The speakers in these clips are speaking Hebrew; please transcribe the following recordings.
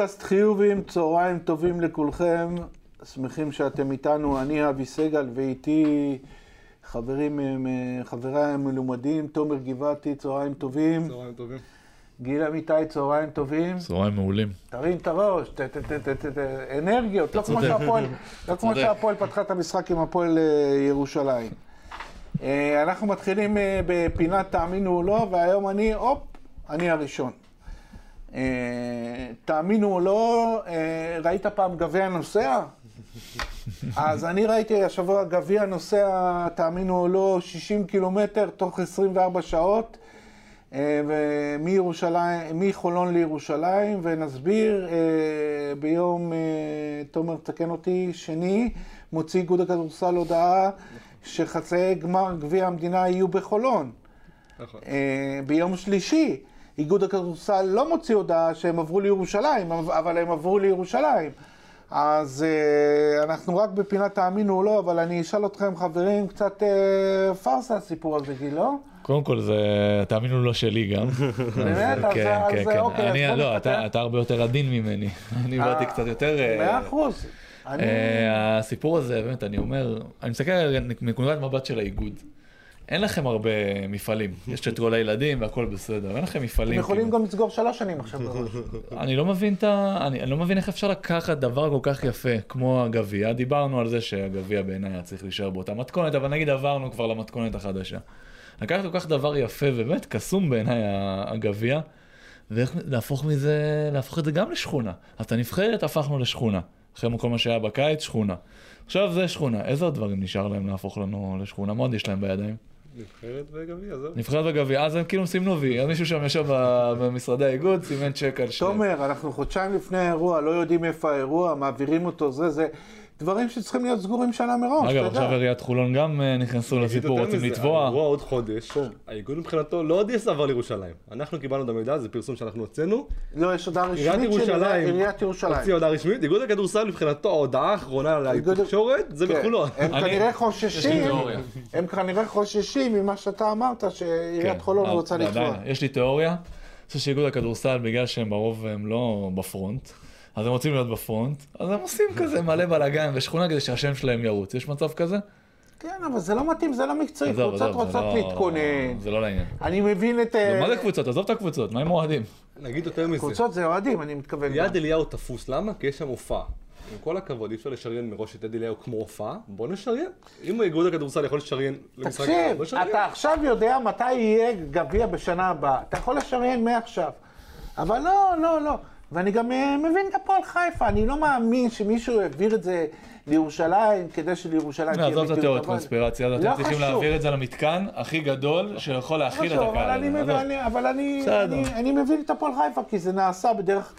פודקאסט חיובים, צהריים טובים לכולכם. שמחים שאתם איתנו, אני אבי סגל ואיתי חברים, מ- חבריי המלומדים, תומר גבעתי, צהריים טובים. צהריים טובים. גיל אמיתי, צהריים טובים. צהריים מעולים. תרים את הראש, אנרגיות, לא כמו. שהפועל, לא כמו. שהפועל פתחה את המשחק עם הפועל אה, ירושלים. אה, אנחנו מתחילים אה, בפינת תאמינו או לא, והיום אני, הופ, אני הראשון. אה, תאמינו או לא, אה, ראית פעם גביע נוסע? אז אני ראיתי השבוע גביע נוסע, תאמינו או לא, 60 קילומטר תוך 24 שעות. אה, מחולון לירושלים, ונסביר, ביום, תומר תקן אותי, שני, מוציא איגוד הכדורסל הודעה שחצאי גמר גביע המדינה יהיו בחולון. נכון. ביום שלישי, איגוד הכדורסל לא מוציא הודעה שהם עברו לירושלים, אבל הם עברו לירושלים. אז אה, אנחנו רק בפינת תאמינו או לא, אבל אני אשאל אתכם, חברים, קצת אה, פארסה הסיפור הזה, גיל, לא? קודם כל זה, תאמינו לא שלי גם. באמת? אז- כן, אז כן, כן. אוקיי, אני, לא. אתה אתה הרבה יותר עדין ממני. אני באתי קצת יותר... אה, מאה אחוז. אה, הסיפור הזה, באמת, אני אומר, אני מסתכל רגע מנקודת מבט של האיגוד. אין לכם הרבה מפעלים, יש את כל הילדים והכל בסדר, אין לכם אתם מפעלים. יכולים כאילו. גם לסגור שלוש שנים עכשיו בראש. אני לא מבין את ה... אני, אני לא מבין איך אפשר לקחת דבר כל כך יפה כמו הגביע. דיברנו על זה שהגביע בעיניי היה צריך להישאר באותה מתכונת, אבל נגיד עברנו כבר למתכונת החדשה. לקחת כל כך דבר יפה ובאמת קסום בעיניי הגביע, ואיך להפוך מזה, להפוך את זה גם לשכונה. אז את הנבחרת הפכנו לשכונה. אחרי כל מה שהיה בקיץ, שכונה. עכשיו זה שכונה. איזה דברים נשאר להם להפוך לנו לשכונה? מה עוד יש להם בידיים? נבחרת וגביע, זהו. נבחרת וגביע, אז הם כאילו סימנו וי, אז מישהו שם ישב ב- במשרדי האיגוד, סימן צ'ק על שניהם. תומר, אנחנו חודשיים לפני האירוע, לא יודעים איפה האירוע, מעבירים אותו, זה, זה דברים שצריכים להיות סגורים שנה מראש, אתה אגב. עכשיו עיריית חולון גם אה, נכנסו לסיפור, רוצים לתבוע. האירוע עוד חודש, כן. האיגוד מבחינתו לא הודיע שזה עבר לירושלים. אנחנו קיבלנו את המידע, זה פרסום שאנחנו הוצאנו. לא, יש הודעה רשמית של עיריית ירושלים. הוציאה הודעה רשמית, איגוד הכדורסל מבחינתו ההודעה האחרונה איגוד- לתקשורת זה כן. בחולון. הם כנראה יש חוששים. הם כנראה חוששים ממה שאתה אמרת, שעיריית כן, חולון רוצה לתבוע. יש לי תיאוריה, אני חושב שאיגוד הכדורסל, בגלל שהם ברוב הם לא בפרונט, אז הם רוצים להיות בפרונט, אז הם עושים כזה מלא בלאגן ושכונה כדי שהשם שלהם ירוץ. יש מצב כזה? כן, אבל זה לא מתאים, זה לא מקצועי, עזוב, קבוצות עזוב, רוצות לא- להתכונן. זה לא לעניין. אני מבין את... אה, מה זה קבוצות? עזוב את הקבוצות, מה עם אוהדים? נגיד יותר מזה, קבוצות זה אוהדים, אני מתכוון. יד אליהו תפוס, למה? כי יש שם הופעה. עם כל הכבוד, אי אפשר לשריין מראש את יד אליהו כמו הופעה, בוא נשריין. אם איגוד הכדורסל יכול לשריין למשחק, תקשיב, בוא נשריין. אתה עכשיו יודע מתי יהיה גביע בשנה הבאה. אתה יכול לשריין מעכשיו. אבל לא, לא, לא. ואני גם אה, מבין את הפועל חיפה, אני לא מאמין שמישהו העביר את זה לירושלים כדי שלירושלים תהיה עזוב את בדיוק, התיאוריות קונספירציה, אז לא אתם צריכים. להעביר את זה למתקן הכי גדול שיכול להכיל את הקהל. אבל אני- מבין את הפועל חיפה, כי זה נעשה בדרך...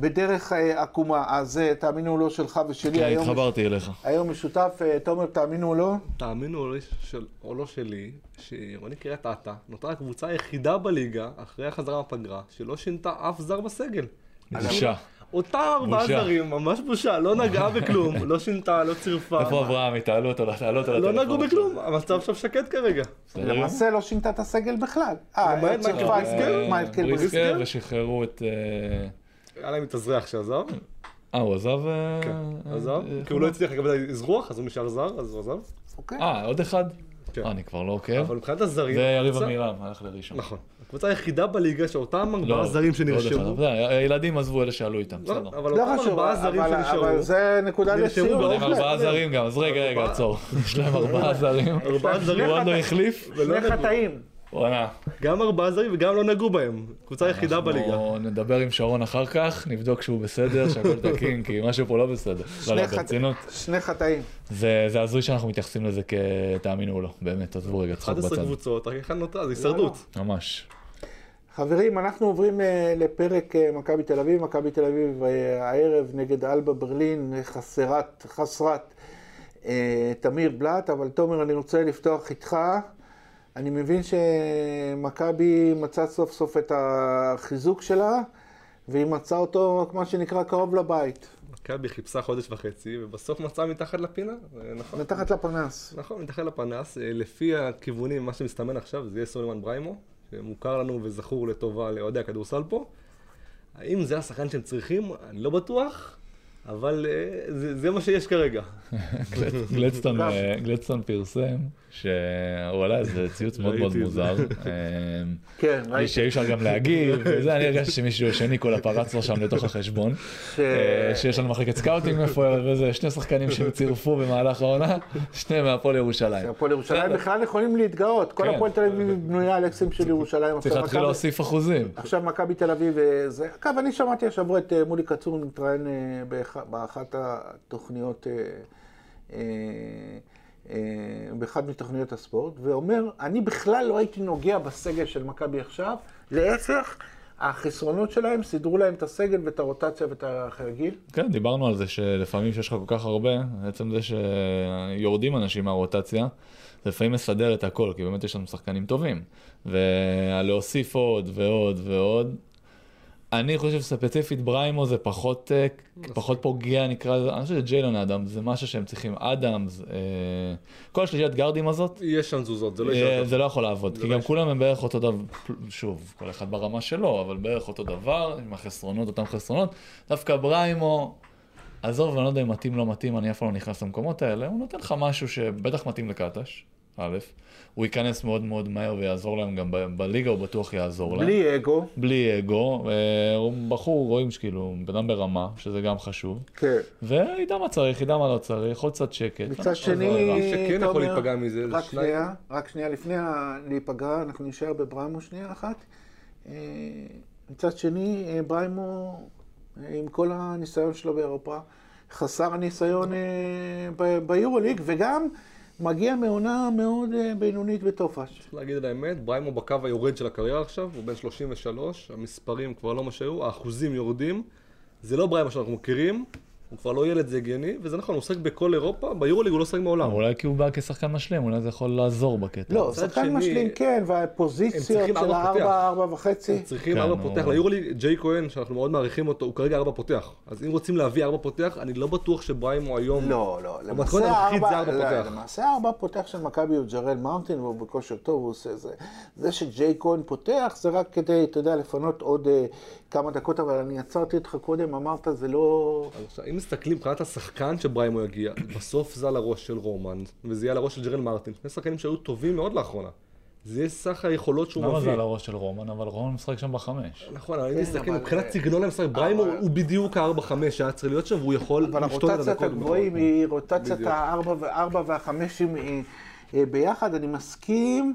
בדרך אה, עקומה, אז אה, תאמינו או לא שלך ושלי, כן, היום, התחברתי אליך. היום משותף, תומר, תאמינו או לא, תאמינו או לא של- או לא שלי, שעירוני קריית אתא נותרה הקבוצה היחידה בליגה, אחרי החזרה מהפגרה, שלא שינתה אף זר בסגל. בושה. אותם ארבעה. זרים, ממש בושה, לא נגעה בכלום, לא שינתה, לא צירפה. איפה אברהם? תעלו אותו, תעלו אותו לא. נגעו בכלום, המצב עכשיו שקט כרגע. למעשה לא שינתה את הסגל בכלל. אה, למעט צריך מייקל בריסקר? מייקל בריסקר. ושחררו את... אה, היה להם מתאזרח שעזב, אה, הוא עזב? אה, כן, אה, עזב, אה, כי הוא לא הצליח לקבל אזרוח, אז הוא נשאר זר, אז הוא עזב. אוקיי. אה, עוד אחד? כן. אה, אני כבר לא עוקב. אבל מבחינת הזרים, זה יריב עמירם, הלך לראשון. נכון. הקבוצה היחידה בליגה שאותם לא, ארבעה זרים עוד שנרשמו. זה, הילדים עזבו אלה שעלו איתם, לא, בסדר. אבל לא אותם ארבעה זרים שנשארו, אבל זה נקודה לסיום. באופן- הם ארבעה. זרים גם, אז רגע, רגע, עצור. יש להם ארבעה זרים. ארבעה זרים, לא החליף? שני. חטאים. וואלה. גם ארבעה זרים וגם לא נגעו בהם. קבוצה היחידה בליגה. אנחנו נדבר עם שרון אחר כך, נבדוק שהוא בסדר, שהכל תקין, כי משהו פה לא בסדר. לא, שני לא, ברצינות. שני חטאים. זה זה הזוי שאנחנו מתייחסים לזה כתאמינו או לא, באמת, עזבו רגע, צחוק 11 בצד. קבוצות, רק אחד נותר, זה הישרדות. ממש. חברים, אנחנו עוברים אה, לפרק אה, מכבי תל אביב. מכבי תל אביב אה, הערב נגד אלבה ברלין, חסרת, חסרת תמיר בלאט, אבל תומר, אני רוצה לפתוח איתך. אני מבין שמכבי מצאה סוף סוף את החיזוק שלה, והיא מצאה אותו, כמו שנקרא, קרוב לבית, מכבי חיפשה חודש וחצי, ובסוף מצאה מתחת לפינה. נכון. מתחת לפנס. נכון, מתחת לפנס. לפי הכיוונים, מה שמסתמן עכשיו, זה יהיה סולימן בריימו, שמוכר לנו וזכור לטובה לאוהדי הכדורסל פה. האם זה השחקן שהם צריכים? אני לא בטוח, אבל אה, זה, זה מה שיש כרגע. גלדסטון, אה, גלדסטון פרסם שהוא עלה איזה ציוץ מאוד מאוד. מוזר. אה, כן, ראיתי. שאי אפשר גם להגיב, וזה, אני הרגשתי שמישהו שניכל הפרץ לו שם לתוך החשבון. שיש לנו מחלקת סקאוטינג מפוארת וזה, שני שחקנים שהם צירפו במהלך העונה, שניהם מהפועל ירושלים. הפועל ירושלים. בכלל יכולים להתגאות. כל כן. הפועל תל אביב בנויה על אקסים של ירושלים. צריך להתחיל להוסיף אחוזים. עכשיו מכבי תל אביב. אגב, אני שמעתי השבוע את מולי קצור מתראיין אה, באח- באחת התוכניות, אה, אה, אה, באחת מתוכניות הספורט, ואומר, אני בכלל לא הייתי נוגע בסגל של מכבי עכשיו, להפך, החסרונות שלהם סידרו להם את הסגל ואת הרוטציה ואת החרגיל. כן, דיברנו על זה שלפעמים שיש לך כל כך הרבה, עצם זה שיורדים אנשים מהרוטציה, זה לפעמים מסדר את הכל, כי באמת יש לנו שחקנים טובים. ולהוסיף עוד ועוד ועוד. אני חושב שספציפית בריימו זה פחות, אה, פחות פוגע נקרא לזה, אני חושב שג'יילון אדם זה משהו שהם צריכים, אדמס, אה, כל השלישיית גרדים הזאת, יש שם תזוזות, זה לא אה, יישאר זה לא יכול לעבוד, כי לא גם. כולם הם בערך אותו דבר, שוב, כל אחד ברמה שלו, אבל בערך אותו דבר, עם החסרונות, אותם חסרונות. דווקא בריימו, עזוב, אני לא יודע אם מתאים לא מתאים, אני אף פעם לא נכנס למקומות האלה, הוא נותן לך משהו שבטח מתאים לקטש, א', הוא ייכנס מאוד מאוד מהר ויעזור להם גם ב- בליגה, הוא בטוח יעזור להם. בלי אגו. בלי אגו, אה, הוא בחור, רואים שכאילו, בן אדם ברמה, שזה גם חשוב, כן. וידע מה צריך, ידע מה לא צריך, עוד קצת שקט. מצד לא שני, נורא. מי שכן יכול תומר, להיפגע מזה זה רק. שנייה, רק שנייה, לפני להיפגע, אנחנו נשאר בבריימו שנייה אחת. אה, מצד שני, אה, בריימו, עם כל הניסיון שלו באירופה, חסר הניסיון ב- ביורוליג, וגם מגיע מעונה מאוד אה, בינונית בטופש. צריך להגיד את האמת, בריימו בקו היורד של הקריירה עכשיו, הוא בן 33, המספרים כבר לא מה שהיו, האחוזים יורדים. זה לא בריימו שאנחנו מכירים, הוא כבר לא ילד, זה הגיוני, וזה נכון, הוא משחק בכל אירופה, ביורוליג הוא לא משחק מעולם. אולי כי הוא בא כשחקן משלים, אולי זה יכול לעזור בקטע. לא, שחקן משלים כן, והפוזיציות של ארבע פותח. הארבע, ארבע וחצי. הם צריכים כן, ארבע הוא- פותח ליורוליג, ג'יי כהן, שאנחנו מאוד מעריכים אותו, הוא כרגע ארבע פותח. אז אם רוצים להביא ארבע פותח, אני לא בטוח שבריימו היום... לא, לא, למעשה הארבע, ארבע לא, פותח. למעשה הארבע פותח של מכבי הוא ג'רל מאונטין והוא בכושר טוב, הוא עושה זה. זה שג'יי כהן פותח זה רק כדי, אתה יודע, לפנות עוד אה, כמה דקות, אבל אני עצרתי אותך קודם, אמרת זה לא... עכשיו, אם מסתכלים מבחינת השחקן שבריימו יגיע, בסוף זה על הראש של רומן, וזה יהיה על הראש של ג'רל מרטין, שני שחקנים שהיו טובים מאוד לאחרונה. זה יהיה סך היכולות שהוא למה זה מביא. על הראש של רומן? אבל רומן משחק שם בחמש. נכון, אבל אם כן, אבל- מבחינת סגנון המשחק, בריימו אבל- הוא בדיוק ה-4-5 שהיה צריך להיות שם, והוא יכול אבל לשתות את הרוטציית הדקות. הגבוהים היא רוטציית. הארבע אה, אה, ביחד, אני מסכים.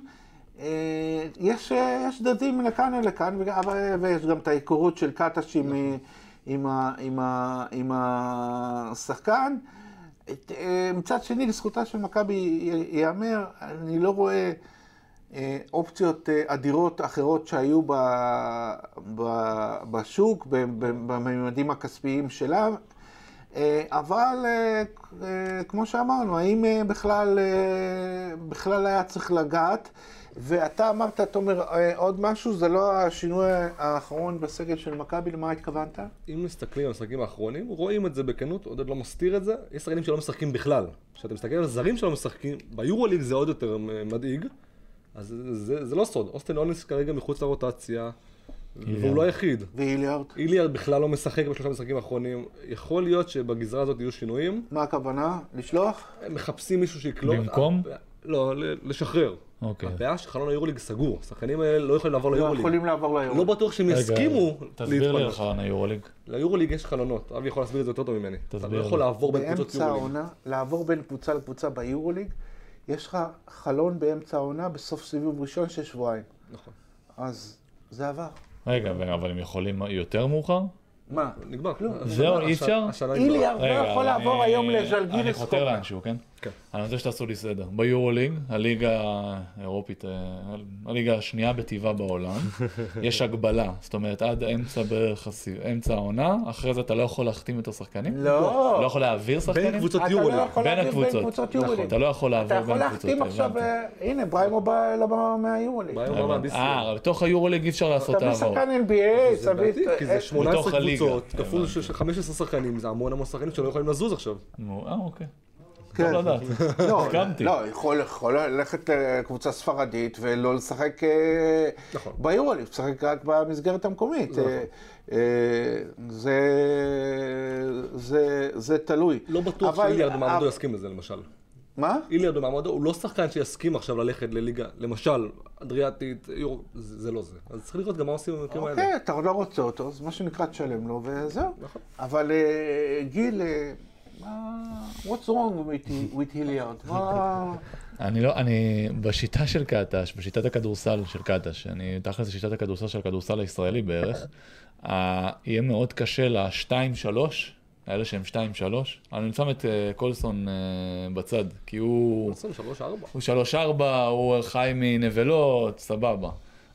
אה, יש, אה, יש צדדים לכאן ולכאן, ויש גם את ההיכרות של קטש עם, אה, עם, עם, עם השחקן. מצד שני, לזכותה של מכבי ייאמר, אני לא רואה אה, אופציות אדירות אחרות שהיו ב, ב, בשוק, בממדים הכספיים שלה. אבל כמו שאמרנו, האם בכלל, בכלל היה צריך לגעת? ואתה אמרת, תומר, אה, עוד משהו, זה לא השינוי האחרון בסגל של מכבי, למה התכוונת? אם מסתכלים על המשחקים האחרונים, רואים את זה בכנות, עודד לא מסתיר את זה. יש שחקנים שלא משחקים בכלל. כשאתה מסתכל על זרים שלא משחקים, ביורוליג זה עוד יותר אה, מדאיג. אז זה, זה, זה לא סוד, אוסטן אונס כרגע מחוץ לרוטציה, והוא לא היחיד. ואיליארד? איליארד בכלל לא משחק בשלושה משחקים האחרונים. יכול להיות שבגזרה הזאת יהיו שינויים. מה הכוונה? לשלוח? הם מחפשים מישהו שיקלוט. במקום? לא, לשחרר. אוקיי. הבעיה שחלון היורוליג סגור. השחקנים האלה לא יכולים לעבור לא ליורוליג. יכולים לעבור ליום. לא בטוח שהם יסכימו תסביר לי על להתפנות. חלון היורוליג. ליורוליג יש חלונות, אבי יכול להסביר את זה יותר טוב ממני. אתה לא יכול. לעבור בין קבוצות באמצע יורוליג. העונה, לעבור בין קבוצה לקבוצה ביורוליג, יש לך חלון באמצע העונה בסוף סיבוב ראשון של שבועיים. נכון. אז זה עבר. רגע, אבל הם יכולים יותר מאוחר? מה? נגמר. כלום. זהו, אי אפשר? איליארד לא יכול לעבור אני- היום אני לז'לגיריס חותר קורנה. לאנשהו, כן? כן. אני רוצה שתעשו לי סדר. ביורוליג, הליגה האירופית, אה, הליגה השנייה בטבעה בעולם, יש הגבלה. זאת אומרת, עד אמצע בערך, הסי- אמצע העונה, אחרי זה אתה לא יכול להחתים יותר שחקנים? לא. לא יכול להעביר שחקנים? בין קבוצות אתה לא. יכול בין להעביר הקבוצות. קבוצות נכון. אתה לא יכול אתה יכול בין קבוצות, להחתים עכשיו. אה, הנה, בריימו בא לא מהביסטר. אה, בתוך היורוליג אי אפשר לעשות תביא העברות. שחקן NBA, זה תביא... כי זה אה, 18 בתוך הליגה. קבוצות, כפול הבנתי. של 15 שחקנים, זה המון המון שחקנים שלא יכולים לזוז עכשיו. אה, אוקיי. כן. לא לדעת. לא, הסכמתי. לא, יכול, ללכת לקבוצה ספרדית ולא לשחק אה, נכון. ביורוליג, לשחק רק במסגרת המקומית. נכון. אה, אה, זה, זה, זה תלוי. לא בטוח אבל- שאיליארד במעמדו אבל- יסכים לזה, למשל. מה? איליארד במעמדו הוא לא שחקן שיסכים עכשיו ללכת לליגה, למשל, אדריאטית, יורו, זה זה לא זה. אז צריך לראות גם מה עושים במקרים האלה. אוקיי, אתה לא רוצה אותו, אז מה שנקרא תשלם לו וזהו. נכון. אבל אה, גיל, אה. What's wrong with? מה... אני לא, אני, בשיטה של קטש, בשיטת הכדורסל של קטש, אני תכל'ס שיטת הכדורסל של הכדורסל הישראלי בערך, יהיה מאוד קשה ל-2-3, האלה שהם 2-3, אני שם את אה, קולסון אה, בצד, כי הוא... שלוש ארבע. הוא 3-4, הוא חי מנבלות, סבבה.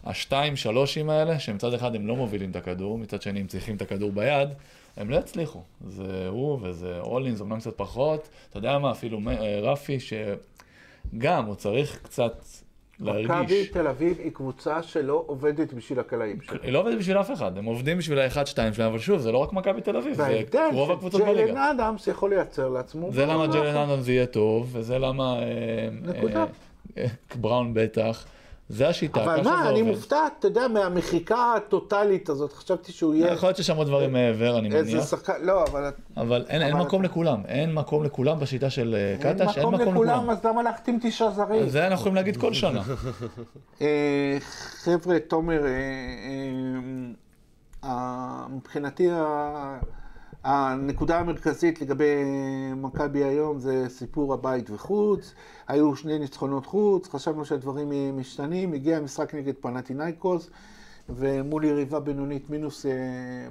השתיים, שלושים האלה, שמצד אחד הם לא מובילים את הכדור, מצד שני הם צריכים את הכדור ביד, הם לא יצליחו. זה הוא וזה אולינס, אמנם קצת פחות. אתה יודע מה, אפילו אה, רפי, שגם הוא צריך קצת מכבי להרגיש. תל אביב היא קבוצה שלא עובדת בשביל הקלעים שלה. היא לא עובדת בשביל אף אחד, הם עובדים בשביל האחד, שתיים שלהם, אבל שוב, זה לא רק מכבי תל אביב, זה רוב הקבוצות בליגה. שג'יילן אדמס יכול לייצר לעצמו. זה למה ג'לן. אדמס יהיה טוב, וזה למה... אה, נקודה. אה, בראון בטח. זה השיטה, אבל ככה מה, זה אני עובד. מופתע, אתה יודע, מהמחיקה הטוטאלית הזאת, חשבתי שהוא יהיה יכול להיות שיש שם עוד דברים מעבר, אני איזה מניח, שחקן, לא, אבל אבל אין אין אבל מקום לכולם, אין מקום לכולם בשיטה של אה, אין קטש, אין מקום לכולם. אז למה להחתים תשעה זרים? זה אנחנו יכולים להגיד כל שנה. אה, חבר'ה, תומר, אה, אה, אה, מבחינתי הנקודה המרכזית לגבי מכבי היום זה סיפור הבית וחוץ. היו שני ניצחונות חוץ, חשבנו שהדברים משתנים, הגיע המשחק נגד פנטינאיקוס, ומול יריבה בינונית מינוס אה,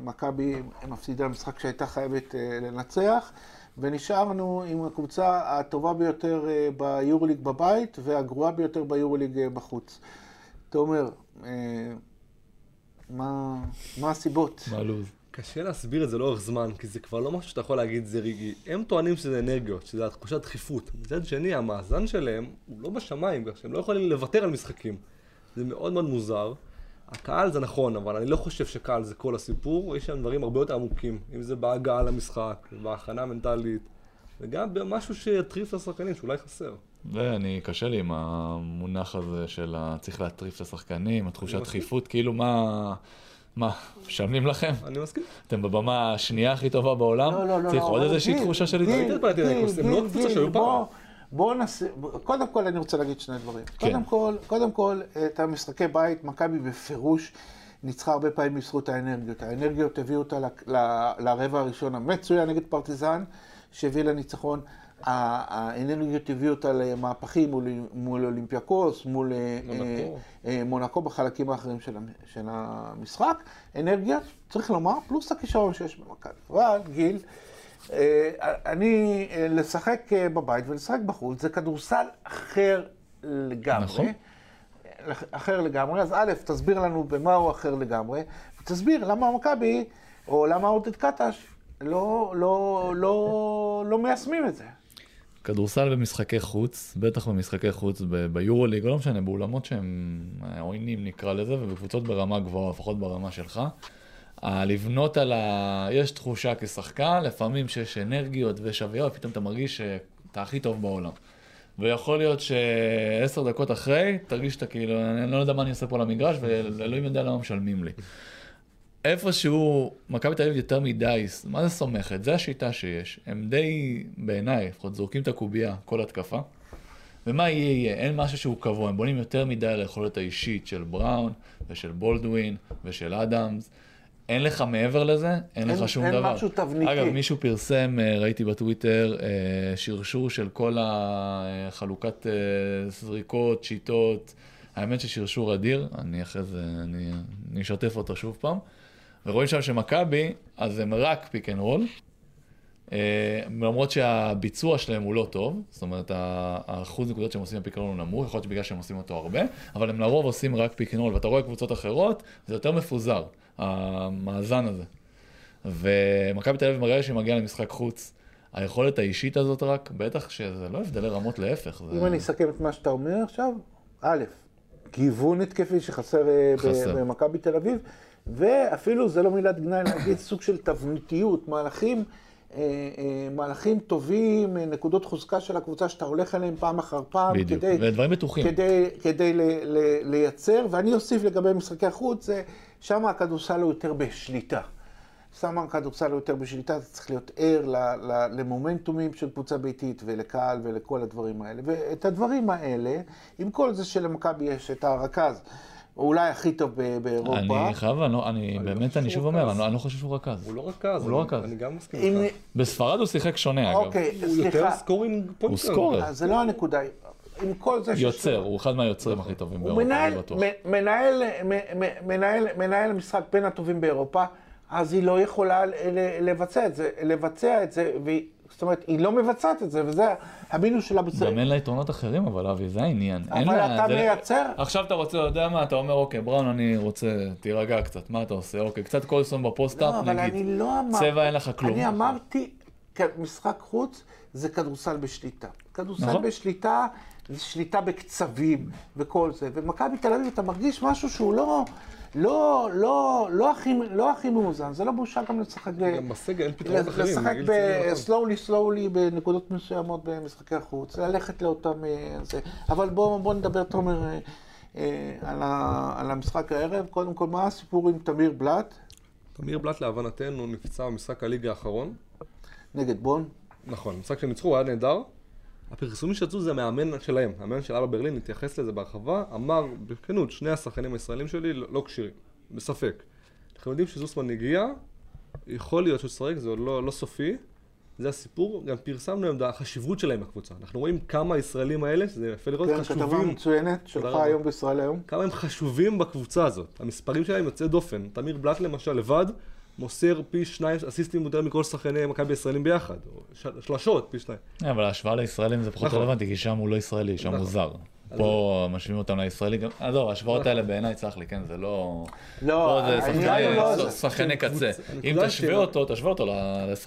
מכבי מפסידה משחק שהייתה חייבת אה, לנצח. ונשארנו עם הקבוצה הטובה ביותר אה, ביורוליג בבית והגרועה ביותר ביורוליג בחוץ. תומר, מה, מה הסיבות? מה הלו"ז? קשה להסביר את זה לאורך זמן, כי זה כבר לא משהו שאתה יכול להגיד זה רגעי. הם טוענים שזה אנרגיות, שזה התחושת דחיפות. מצד שני, המאזן שלהם הוא לא בשמיים, כך שהם לא יכולים לוותר על משחקים. זה מאוד מאוד מוזר. הקהל זה נכון, אבל אני לא חושב שקהל זה כל הסיפור, יש שם דברים הרבה יותר עמוקים. אם זה בהגעה למשחק, בהכנה המנטלית, וגם במשהו שיטריף את השחקנים, שאולי חסר. ואני, קשה לי עם המונח הזה של צריך להטריף את השחקנים, התחושת. דחיפות, כאילו מה, מה, משלמים לכם? אני מסכים. אתם בבמה השנייה הכי טובה בעולם? לא, לא, לא. צריך לא, עוד איזושהי תחושה של הם לא גיל, קבוצה גיל, שהיו פעם. בוא- בוא נעשה, קודם כל אני רוצה להגיד שני דברים. כן. קודם כל, קודם כל, את המשחקי בית, מכבי בפירוש ניצחה הרבה פעמים בזכות האנרגיות. האנרגיות הביאו אותה לרבע הראשון המצוין נגד פרטיזן, שהביא לניצחון. האנרגיות הביאו אותה למהפכים מול, מול אולימפיאקוס, מול אה, מונקו. אה, אה, מונקו בחלקים האחרים של, של המשחק. אנרגיה, צריך לומר, פלוס הכישרון שיש במכבי. אבל, גיל, אה, אני, אה, לשחק אה, בבית ולשחק בחוץ, זה כדורסל אחר לגמרי. נכון. אחר לגמרי. אז א', תסביר לנו במה הוא אחר לגמרי, ותסביר למה מכבי, או למה עודד קטש, לא, לא, לא, לא מיישמים את זה. כדורסל במשחקי חוץ, בטח במשחקי חוץ ביורוליג, לא משנה, באולמות שהם אה, עוינים נקרא לזה, ובקבוצות ברמה גבוהה, לפחות ברמה שלך. ה- לבנות על ה... יש תחושה כשחקן, לפעמים שיש אנרגיות ויש אווירה, ופתאום אתה מרגיש שאתה הכי טוב בעולם. ויכול להיות שעשר דקות אחרי, תרגיש שאתה כאילו, אני לא יודע מה אני עושה פה על המגרש, ואלוהים יודע למה משלמים לי. איפשהו, מכבי תל אביב יותר מדי, מה זה סומכת? זה השיטה שיש. הם די, בעיניי, לפחות זורקים את הקובייה, כל התקפה. ומה יהיה יהיה, אין משהו שהוא קבוע, הם בונים יותר מדי על היכולת האישית של בראון, ושל בולדווין, ושל אדמס. אין לך מעבר לזה, אין, אין- לך שום אין דבר. משהו תבניתי. אגב, מישהו פרסם, אה, ראיתי בטוויטר, אה, שרשור של כל החלוקת אה, זריקות, שיטות. האמת ששרשור אדיר, אני אחרי זה, אני, אני אשתף אותו שוב פעם. ורואים שם שמכבי, אז הם רק pick and roll. למרות שהביצוע שלהם הוא לא טוב, זאת אומרת, האחוז נקודות שהם עושים ב pick and roll הוא נמוך, יכול להיות שבגלל שהם עושים אותו הרבה, אבל הם לרוב עושים רק pick and roll, ואתה רואה קבוצות אחרות, זה יותר מפוזר, המאזן הזה. ומכבי תל אביב מראה שהיא מגיעה למשחק חוץ. היכולת האישית הזאת רק, בטח שזה לא הבדלי רמות להפך. זה... אם אני אסכם את מה שאתה אומר עכשיו, א', גיוון התקפי שחסר אה. במכבי תל אביב, ואפילו, זה לא מילת גנאי להגיד, סוג של תבניתיות, מהלכים אה, אה, מהלכים טובים, אה, נקודות חוזקה של הקבוצה שאתה הולך עליהם פעם אחר פעם. בדיוק, כדי, ודברים בטוחים. כדי, כדי ל, ל, לייצר, ואני אוסיף לגבי משחקי החוץ, זה שם הכדורסל הוא יותר בשליטה. שם הכדורסל יותר בשליטה, אתה צריך להיות ער ל, ל, למומנטומים של קבוצה ביתית ולקהל ולכל הדברים האלה. ואת הדברים האלה, עם כל זה שלמכבי יש את הרכז, הוא אולי הכי טוב ב- באירופה. אני חייב, אני לא- אני לא באמת, חושב אני שוב אומר. אני לא- אני לא חושב שהוא רכז. הוא לא רכז. הוא לא רכז. אני גם מסכים אם- איתך. בספרד הוא שיחק שונה, אגב. אוקיי, הוא יותר סליחה, scoring pointer. הוא scorer. אז זה לא הנקודה. עם כל זה יוצר, הוא אחד מהיוצרים הכי טובים באירופה, אני בטוח. מנהל, מנהל, מנהל משחק בין הטובים באירופה, אז היא לא יכולה ל- ל- לבצע את זה, לבצע את זה, והיא, זאת אומרת, היא לא מבצעת את זה, וזה המינוס שלה בסדר. גם אין לה יתרונות אחרים, אבל אבי, זה העניין. אבל לה- אתה זה- מייצר, עכשיו אתה רוצה, יודע מה, אתה אומר, אוקיי, בראון, אני רוצה, תירגע קצת, מה אתה עושה? אוקיי, קצת קולסון בפוסט-אפ, לא, אבל נגיד. אני לא אמרתי, צבע אין לך כלום. אני אמרתי, משחק חוץ זה כדורסל בשליטה. כדורסל נכון. בשליטה זה שליטה בקצבים וכל זה, ומכבי תל אביב אתה מרגיש משהו שהוא לא, לא, לא, לא הכי, לא הכי מאוזן, זה לא בושה גם לשחק ב... גם בסגל אין פתרונות אחרים. לשחק צעיר נכון. בסלואולי סלואולי בנקודות מסוימות במשחקי החוץ, ללכת לאותם... אה, זה. אבל בואו בוא נדבר, תומר, אה, אה, על, ה, על המשחק הערב. קודם כל, מה הסיפור עם תמיר בלאט תמיר בלאט להבנתנו נפצע במשחק הליגה האחרון. נגד בון? נכון, המשחק שהם ניצחו היה נהדר. הפרסומים שיצאו זה המאמן שלהם, המאמן של אלבה ברלין התייחס לזה בהרחבה, אמר בכנות, שני השחקנים הישראלים שלי לא לא כשירים, בספק. אנחנו יודעים שזוסמן הגיע, יכול להיות שהוא ישחק, זה עוד לא, לא סופי, זה הסיפור, גם פרסמנו עמדה, החשיבות שלהם בקבוצה. אנחנו רואים כמה הישראלים האלה, שזה יפה לראות, כן, כתבה חשובים, מצוינת שלך. היום בישראל היום. כמה הם חשובים בקבוצה הזאת. המספרים שלהם יוצאי דופן. תמיר בלאט למשל לבד, מוסר פי שניים אסיסטים יותר מכל שחקני מכבי הישראלים ביחד. שלשות פי שניים. אה, אבל ההשוואה לישראלים זה פחות נכון. רלוונטי, כי שם הוא לא ישראלי, שם הוא נכון. זר. פה משווים אותם לישראלי, גם, עזוב, ההשוואות נכון. האלה בעיניי, סלח לי, כן, זה לא... לא, פה זה לא שחקני- זה. שחקני קצה. אם תשווה אותו, תשווה אותו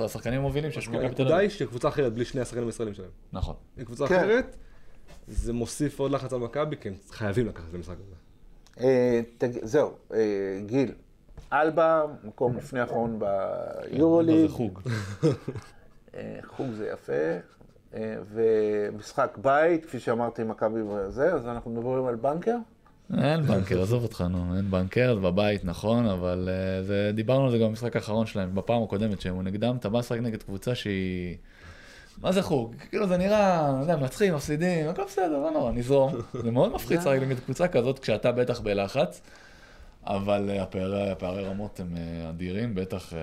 לשחקנים המובילים שיש במכבי תל הנקודה היא אביב. שקבוצה אחרת בלי שני השחקנים הישראלים שלהם. נכון. אם קבוצה כן. אחרת, זה מוסיף עוד לחץ על מכבי, כי הם חייבים לקחת את המשחק הזה. אה, תג- זהו, אה, גיל. אלבה, מקום לפני האחרון זה ביורוליג. חוג. אה, חוג זה יפה. אה, ומשחק בית, כפי שאמרתי, מכבי וזה, אז אנחנו מדברים על בנקר. אין בנקר, עזוב אותך, נו, אין בנקר, זה בבית, נכון, אבל אה, זה, דיברנו על זה גם במשחק האחרון שלהם, בפעם הקודמת שהם נגדם, אתה בא לשחק נגד קבוצה שהיא... מה זה חוג? כאילו זה נראה, אתה יודע, מנצחים, מפסידים, הכל בסדר, לא נורא, נזרום. זה מאוד מפחיד לשחק נגד קבוצה כזאת כשאתה בטח בלחץ, אבל אה, הפערי, הפערי רמות הם אה, אדירים, בטח אה,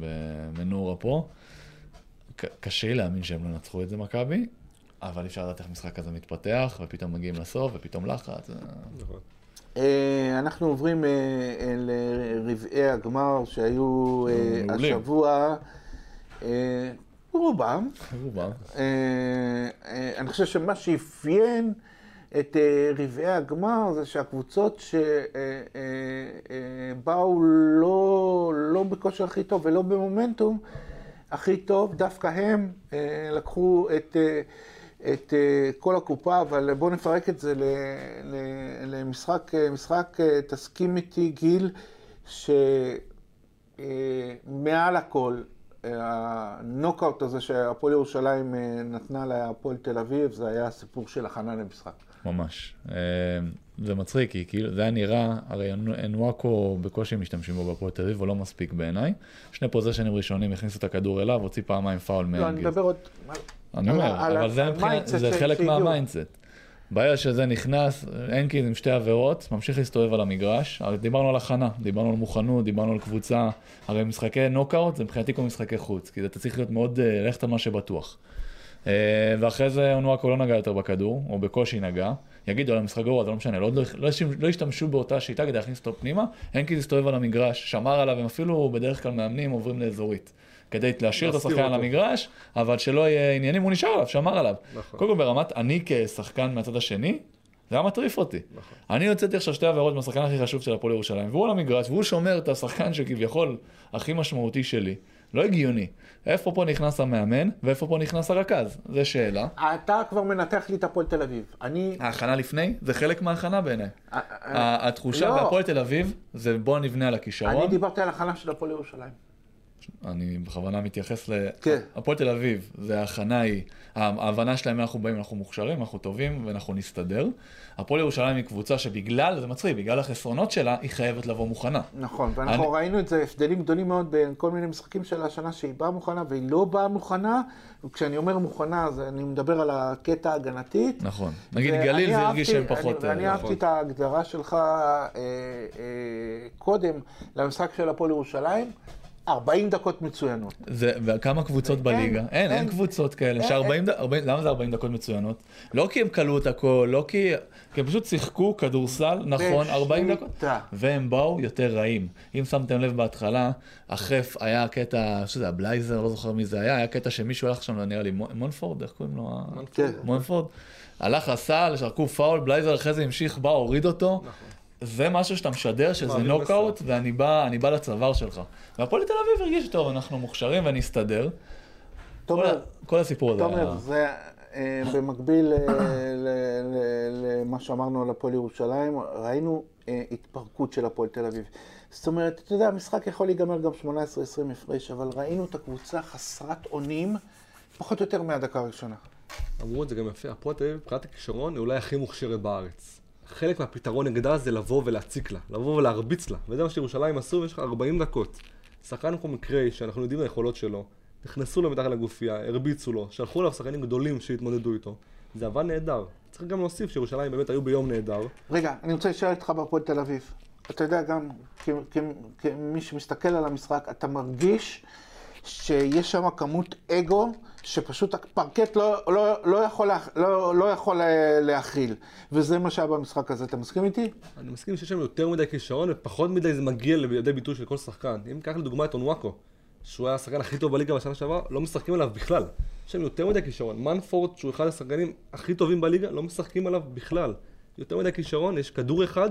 במנורה פה. קשה לי להאמין שהם לא ינצחו את זה מכבי, אבל אי אפשר לדעת איך משחק כזה מתפתח, ופתאום מגיעים לסוף, ופתאום לחץ. נכון. אנחנו עוברים אה, אל אה, רבעי הגמר שהיו. השבוע, רובם. רובם. אני חושב שמה שאפיין את אה, רבעי הגמר זה שהקבוצות שבאו לא, לא בכושר הכי טוב ולא במומנטום הכי טוב, דווקא הם אה, לקחו את, אה, את אה, כל הקופה, אבל בואו נפרק את זה למשחק, אה, משחק, אה, תסכים איתי גיל, שמעל הכל, אה, הנוקאוט הזה שהפועל ירושלים אה, נתנה להפועל תל אביב, זה היה הסיפור של הכנה למשחק. ממש. אה, זה מצחיק, כי כאילו זה היה נראה, הרי אונוואקו בקושי משתמשים בו בהפועל תל אביב, הוא לא מספיק בעיניי. שני פוזשנים ראשונים הכניסו את הכדור אליו, הוציא פעמיים פאול. לא, אני. מדבר עוד... אני אומר, אבל זה, חלק. מה mindset. ברגע שזה נכנס, אנקין עם שתי עבירות, ממשיך להסתובב על המגרש. דיברנו על הכנה, דיברנו על מוכנות, דיברנו על קבוצה. הרי משחקי נוקאוט זה מבחינתי כמו משחקי חוץ, כי אתה צריך להיות מאוד, אה, ללכת על מה שבטוח. אה, ואחרי זה אונואקו לא נגע יותר בכדור, או בקושי נגע. יגידו על המשחק גרוע, זה לא משנה, לא, לא, לא, לא השתמשו באותה שיטה כדי להכניס אותו פנימה, אנקין הסתובב על המגרש, שמר עליו, הם אפילו בדרך כלל מאמנים עוברים לאזורית. כדי להשאיר את השחקן על. המגרש, אבל שלא יהיה עניינים, הוא נשאר עליו, שמר עליו. נכון. קודם כל ברמת, אני כשחקן מהצד השני, זה היה מטריף אותי. נכון. אני הוצאתי עכשיו שתי עבירות מהשחקן הכי חשוב של הפועל ירושלים, והוא על המגרש, והוא שומר את השחקן שכביכול הכי משמעותי שלי. לא הגיוני. איפה פה נכנס המאמן, ואיפה פה נכנס הרכז? זו שאלה. אתה כבר מנתח לי את הפועל תל אביב. אני... ההכנה לפני, זה חלק מההכנה בעיניי. אה, אה, התחושה לא. בהפועל תל אביב, זה בוא נבנה על הכישרון. אני דיברתי על הכנה של הפועל ירושלים. אני בכוונה מתייחס כן. להפועל תל אביב, זה ההכנה היא, ההבנה שלהם אנחנו באים, אנחנו מוכשרים, אנחנו טובים ואנחנו נסתדר. הפועל ירושלים היא קבוצה שבגלל, זה מצחיק, בגלל החסרונות שלה, היא חייבת לבוא מוכנה. נכון, ואנחנו אני- ראינו את זה, הבדלים גדולים מאוד בין כל מיני משחקים של השנה שהיא באה מוכנה והיא לא באה מוכנה. וכשאני אומר מוכנה, אז אני מדבר על הקטע ההגנתית. נכון. נגיד גליל זה הרגיש שהם אני- פחות... ואני אה, אהבתי את ההגדרה שלך אה, אה, קודם למשחק של הפועל ירושלים, 40 דקות מצוינות. זה, וכמה קבוצות אין, בליגה? אין, אין, אין. קבוצות כאלה. אין, ש-40, 40, למה זה 40 דקות מצוינות? לא כי הם כלו את הכל, לא כי... כי הם פשוט שיחקו כדורסל, נכון, 40 דקות. והם באו יותר רעים. אם שמתם לב בהתחלה, החף היה קטע, שזה הבלייזר, לא זוכר מי זה היה, היה קטע שמישהו הלך שם, נראה לי מונפורד, איך קוראים לו? ה- כן. מונפורד. הלך עשה, שרקו פאול, בלייזר אחרי זה המשיך, בא, הוריד אותו. זה משהו שאתה משדר שזה נוקאוט, ואני בא, אני בא לצוואר שלך. והפועל תל אביב הרגיש טוב, אנחנו מוכשרים ונסתדר. כל, תומר, ה- כל הסיפור הזה תומר. זה אה, במקביל אה, למה שאמרנו על הפועל ירושלים, ראינו אה, התפרקות של הפועל תל אביב. זאת אומרת, אתה יודע, המשחק יכול להיגמר גם 18-20 הפרש, אבל ראינו את הקבוצה חסרת אונים, פחות או יותר מהדקה הראשונה. אמרו את זה גם יפה, הפועל תל אביב מבחינת הכישרון היא אולי הכי מוכשרת בארץ. חלק מהפתרון נגדה זה לבוא ולהציק לה, לבוא ולהרביץ לה. וזה מה שירושלים עשו, ויש לך 40 דקות. שחקן כמו מקריי, שאנחנו יודעים את היכולות שלו, נכנסו לו מתחת לגופייה, הרביצו לו, שלחו אליו שחקנים גדולים שהתמודדו איתו. זה עבד נהדר. צריך גם להוסיף שירושלים באמת היו ביום נהדר. רגע, אני רוצה לשאול אותך בהפועל תל אביב. אתה יודע, גם כמי שמסתכל על המשחק, אתה מרגיש שיש שם כמות אגו שפשוט הפרקט לא, לא, לא, יכול, לא, לא יכול אה, להכיל. וזה מה שהיה במשחק הזה. אתה מסכים איתי? אני מסכים שיש שם יותר מדי כישרון ופחות מדי זה מגיע לידי ביטוי של כל שחקן. אם ניקח לדוגמה את אונוואקו, שהוא היה השחקן הכי טוב בליגה בשנה שעברה, לא משחקים עליו בכלל. יש שם יותר מדי כישרון. מנפורד, שהוא אחד השחקנים הכי טובים בליגה, לא משחקים עליו בכלל. יותר מדי כישרון, יש כדור אחד,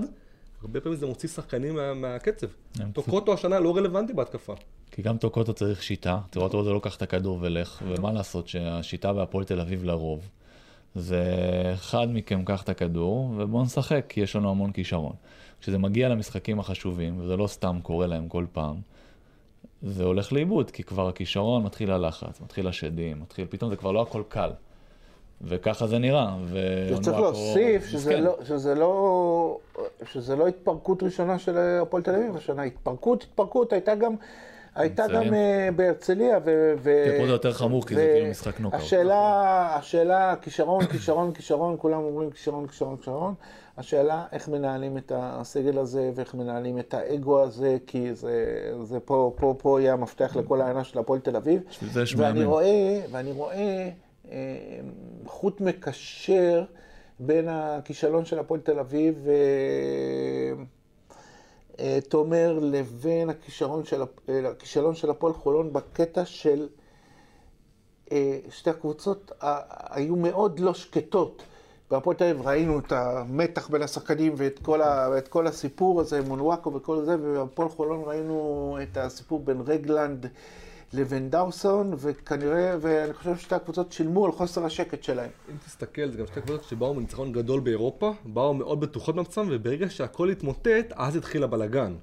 הרבה פעמים זה מוציא שחקנים מה, מהקצב. טוקוטו השנה לא רלוונטי בהתקפה. כי גם טוקוטו צריך שיטה, טוקוטו זה לא קח את הכדור ולך, ומה לעשות שהשיטה בהפועל תל אביב לרוב, זה אחד מכם קח את הכדור ובואו נשחק, כי יש לנו המון כישרון. כשזה מגיע למשחקים החשובים, וזה לא סתם קורה להם כל פעם, זה הולך לאיבוד, כי כבר הכישרון מתחיל הלחץ, מתחיל השדים, מתחיל, פתאום זה כבר לא הכל קל. וככה זה נראה. וצריך להוסיף שזה. לא, שזה, לא, שזה לא התפרקות ראשונה של הפועל תל אביב השנה. התפרקות, התפרקות, הייתה גם... הייתה? גם אה, בהרצליה, ו... ו- פה זה יותר חמור, כי זה כאילו משחק נוקאוט. השאלה, השאלה, כישרון, כישרון, כישרון, כולם אומרים כישרון, כישרון, כישרון. השאלה, איך מנהלים את הסגל הזה, ואיך מנהלים את האגו הזה, כי זה, זה פה, פה, פה יהיה המפתח לכל העיינה של הפועל תל אביב. בשביל זה יש ואני מאמן. רואה, ואני רואה אה, חוט מקשר בין הכישלון של הפועל תל אביב, אה, אה, תומר, לבין אה, הכישלון של הפועל חולון בקטע של אה, שתי הקבוצות היו מאוד לא שקטות. בהפועל תל אביב ראינו את המתח בין השחקנים ואת כל, ה, כל הסיפור הזה, מונוואקו וכל זה, ובהפועל חולון ראינו את הסיפור בין רגלנד לבין דאוסון, וכנראה, ואני חושב ששתי הקבוצות שילמו על חוסר השקט שלהם. אם תסתכל, זה גם שתי קבוצות שבאו מניצחון גדול באירופה, באו מאוד בטוחות מעצמם, וברגע שהכל התמוטט, אז התחיל הבלגן.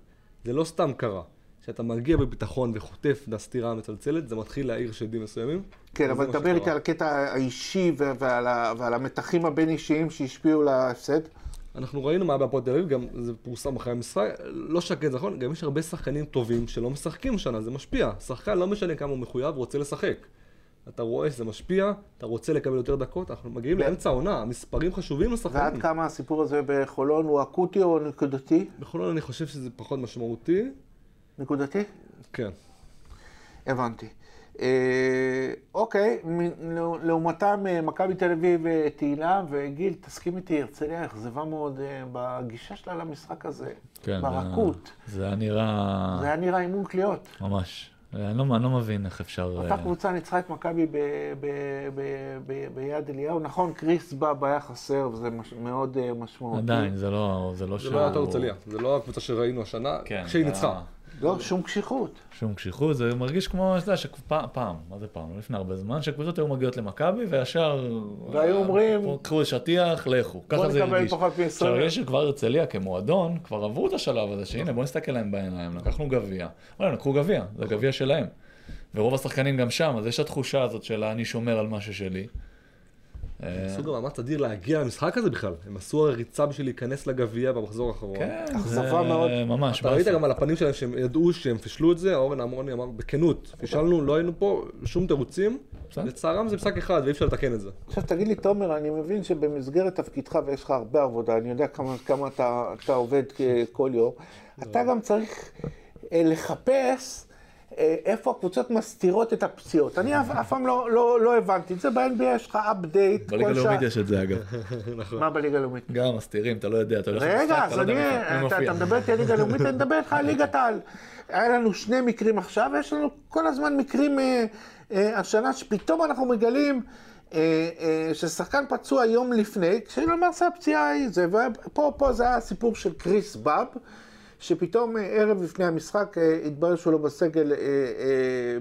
זה לא סתם קרה. כשאתה מגיע בביטחון וחוטף את הסטירה המצלצלת, זה מתחיל להעיר שדים מסוימים. כן, אבל מה דבר שקרה. איתי על הקטע האישי ועל, ה- ועל המתחים הבין-אישיים שהשפיעו להפסד. אנחנו ראינו מה היה בהפועל תל אביב, גם זה פורסם אחרי המשחק, לא שקט, נכון, גם יש הרבה שחקנים טובים שלא משחקים השנה, זה משפיע. שחקן לא משנה כמה הוא מחויב, רוצה לשחק. אתה רואה שזה משפיע, אתה רוצה לקבל יותר דקות, אנחנו מגיעים ו- לאמצע העונה, המספרים חשובים ועד לשחקנים. כמה הסיפור הזה בחולון הוא אקוטי או נקודתי? בחולון אני חושב שזה פחות משמעותי, נקודתי? כן. הבנתי. אה, אוקיי, לעומתם אה, מכבי תל אביב אה, תהילה וגיל, תסכים איתי, הרצליה אכזבה מאוד אה, בגישה שלה למשחק הזה, כן, ברכות. זה- זה היה נראה... זה היה נראה אימון קליעות. ממש. אני לא, אני לא מבין איך אפשר... אותה אה, קבוצה ניצחה את מכבי ביד אליהו. נכון, קריס בא היה חסר, וזה מש- מאוד אה, משמעותי. עדיין, זה לא... זה לא זה לא היה הרצליה, זה לא הקבוצה שראינו השנה, כן, כשהיא ניצחה. לא, שום קשיחות. שום קשיחות, זה מרגיש כמו, אתה יודע, שפעם, פעם, מה זה פעם? לפני הרבה זמן, שקבוצות היו מגיעות למכבי וישר... והיו אומרים- פה, קחו שטיח, לכו. ככה זה נקבל הרגיש. פחות מ- 20. עכשיו, יש שכבר הרצליה כמועדון, כבר עברו את השלב הזה, שהנה, בוא נסתכל להם בעיניים, לקחנו גביע. וואלה, לקחו גביע, זה גביע שלהם. ורוב השחקנים גם שם, אז יש התחושה הזאת של אני שומר על מה ששלי. אה, עשו גם מאמץ אדיר להגיע למשחק הזה בכלל. הם עשו ריצה בשביל להיכנס לגביע במחזור האחרון. כן, אכזבה זה מאוד. ממש, אתה ראית. גם על הפנים שלהם שהם ידעו שהם פישלו את זה, אורן אמרוני אמר בכנות, פישלנו, לא היינו פה, שום תירוצים. לצערם זה משחק אחד ואי אפשר לתקן את זה. עכשיו תגיד לי, תומר, אני מבין שבמסגרת תפקידך, ויש לך הרבה עבודה, אני יודע כמה, אתה, עובד כל יום, אתה גם צריך אה, לחפש איפה הקבוצות מסתירות את הפציעות. אני אף, פעם לא, לא, לא הבנתי את זה, ב-NBA יש לך אפדייט בליגה כל שעה. הלאומית יש את זה, אגב. מה בליגה הלאומית? גם מסתירים, אתה לא יודע, אתה הולך למשחק, רגע, אתה אז לא יודע אתה, מדבר איתי על ליגה לאומית, אני מדבר איתך על ליגת העל. היה לנו שני מקרים עכשיו, ויש לנו כל הזמן מקרים אה, אה, השנה שפתאום אנחנו מגלים אה, אה, ששחקן פצוע יום לפני, כשלמעשה הפציעה היא זה, ופה פה זה היה הסיפור של קריס באב. שפתאום אה, ערב לפני המשחק אה, התברר שהוא לא בסגל אה,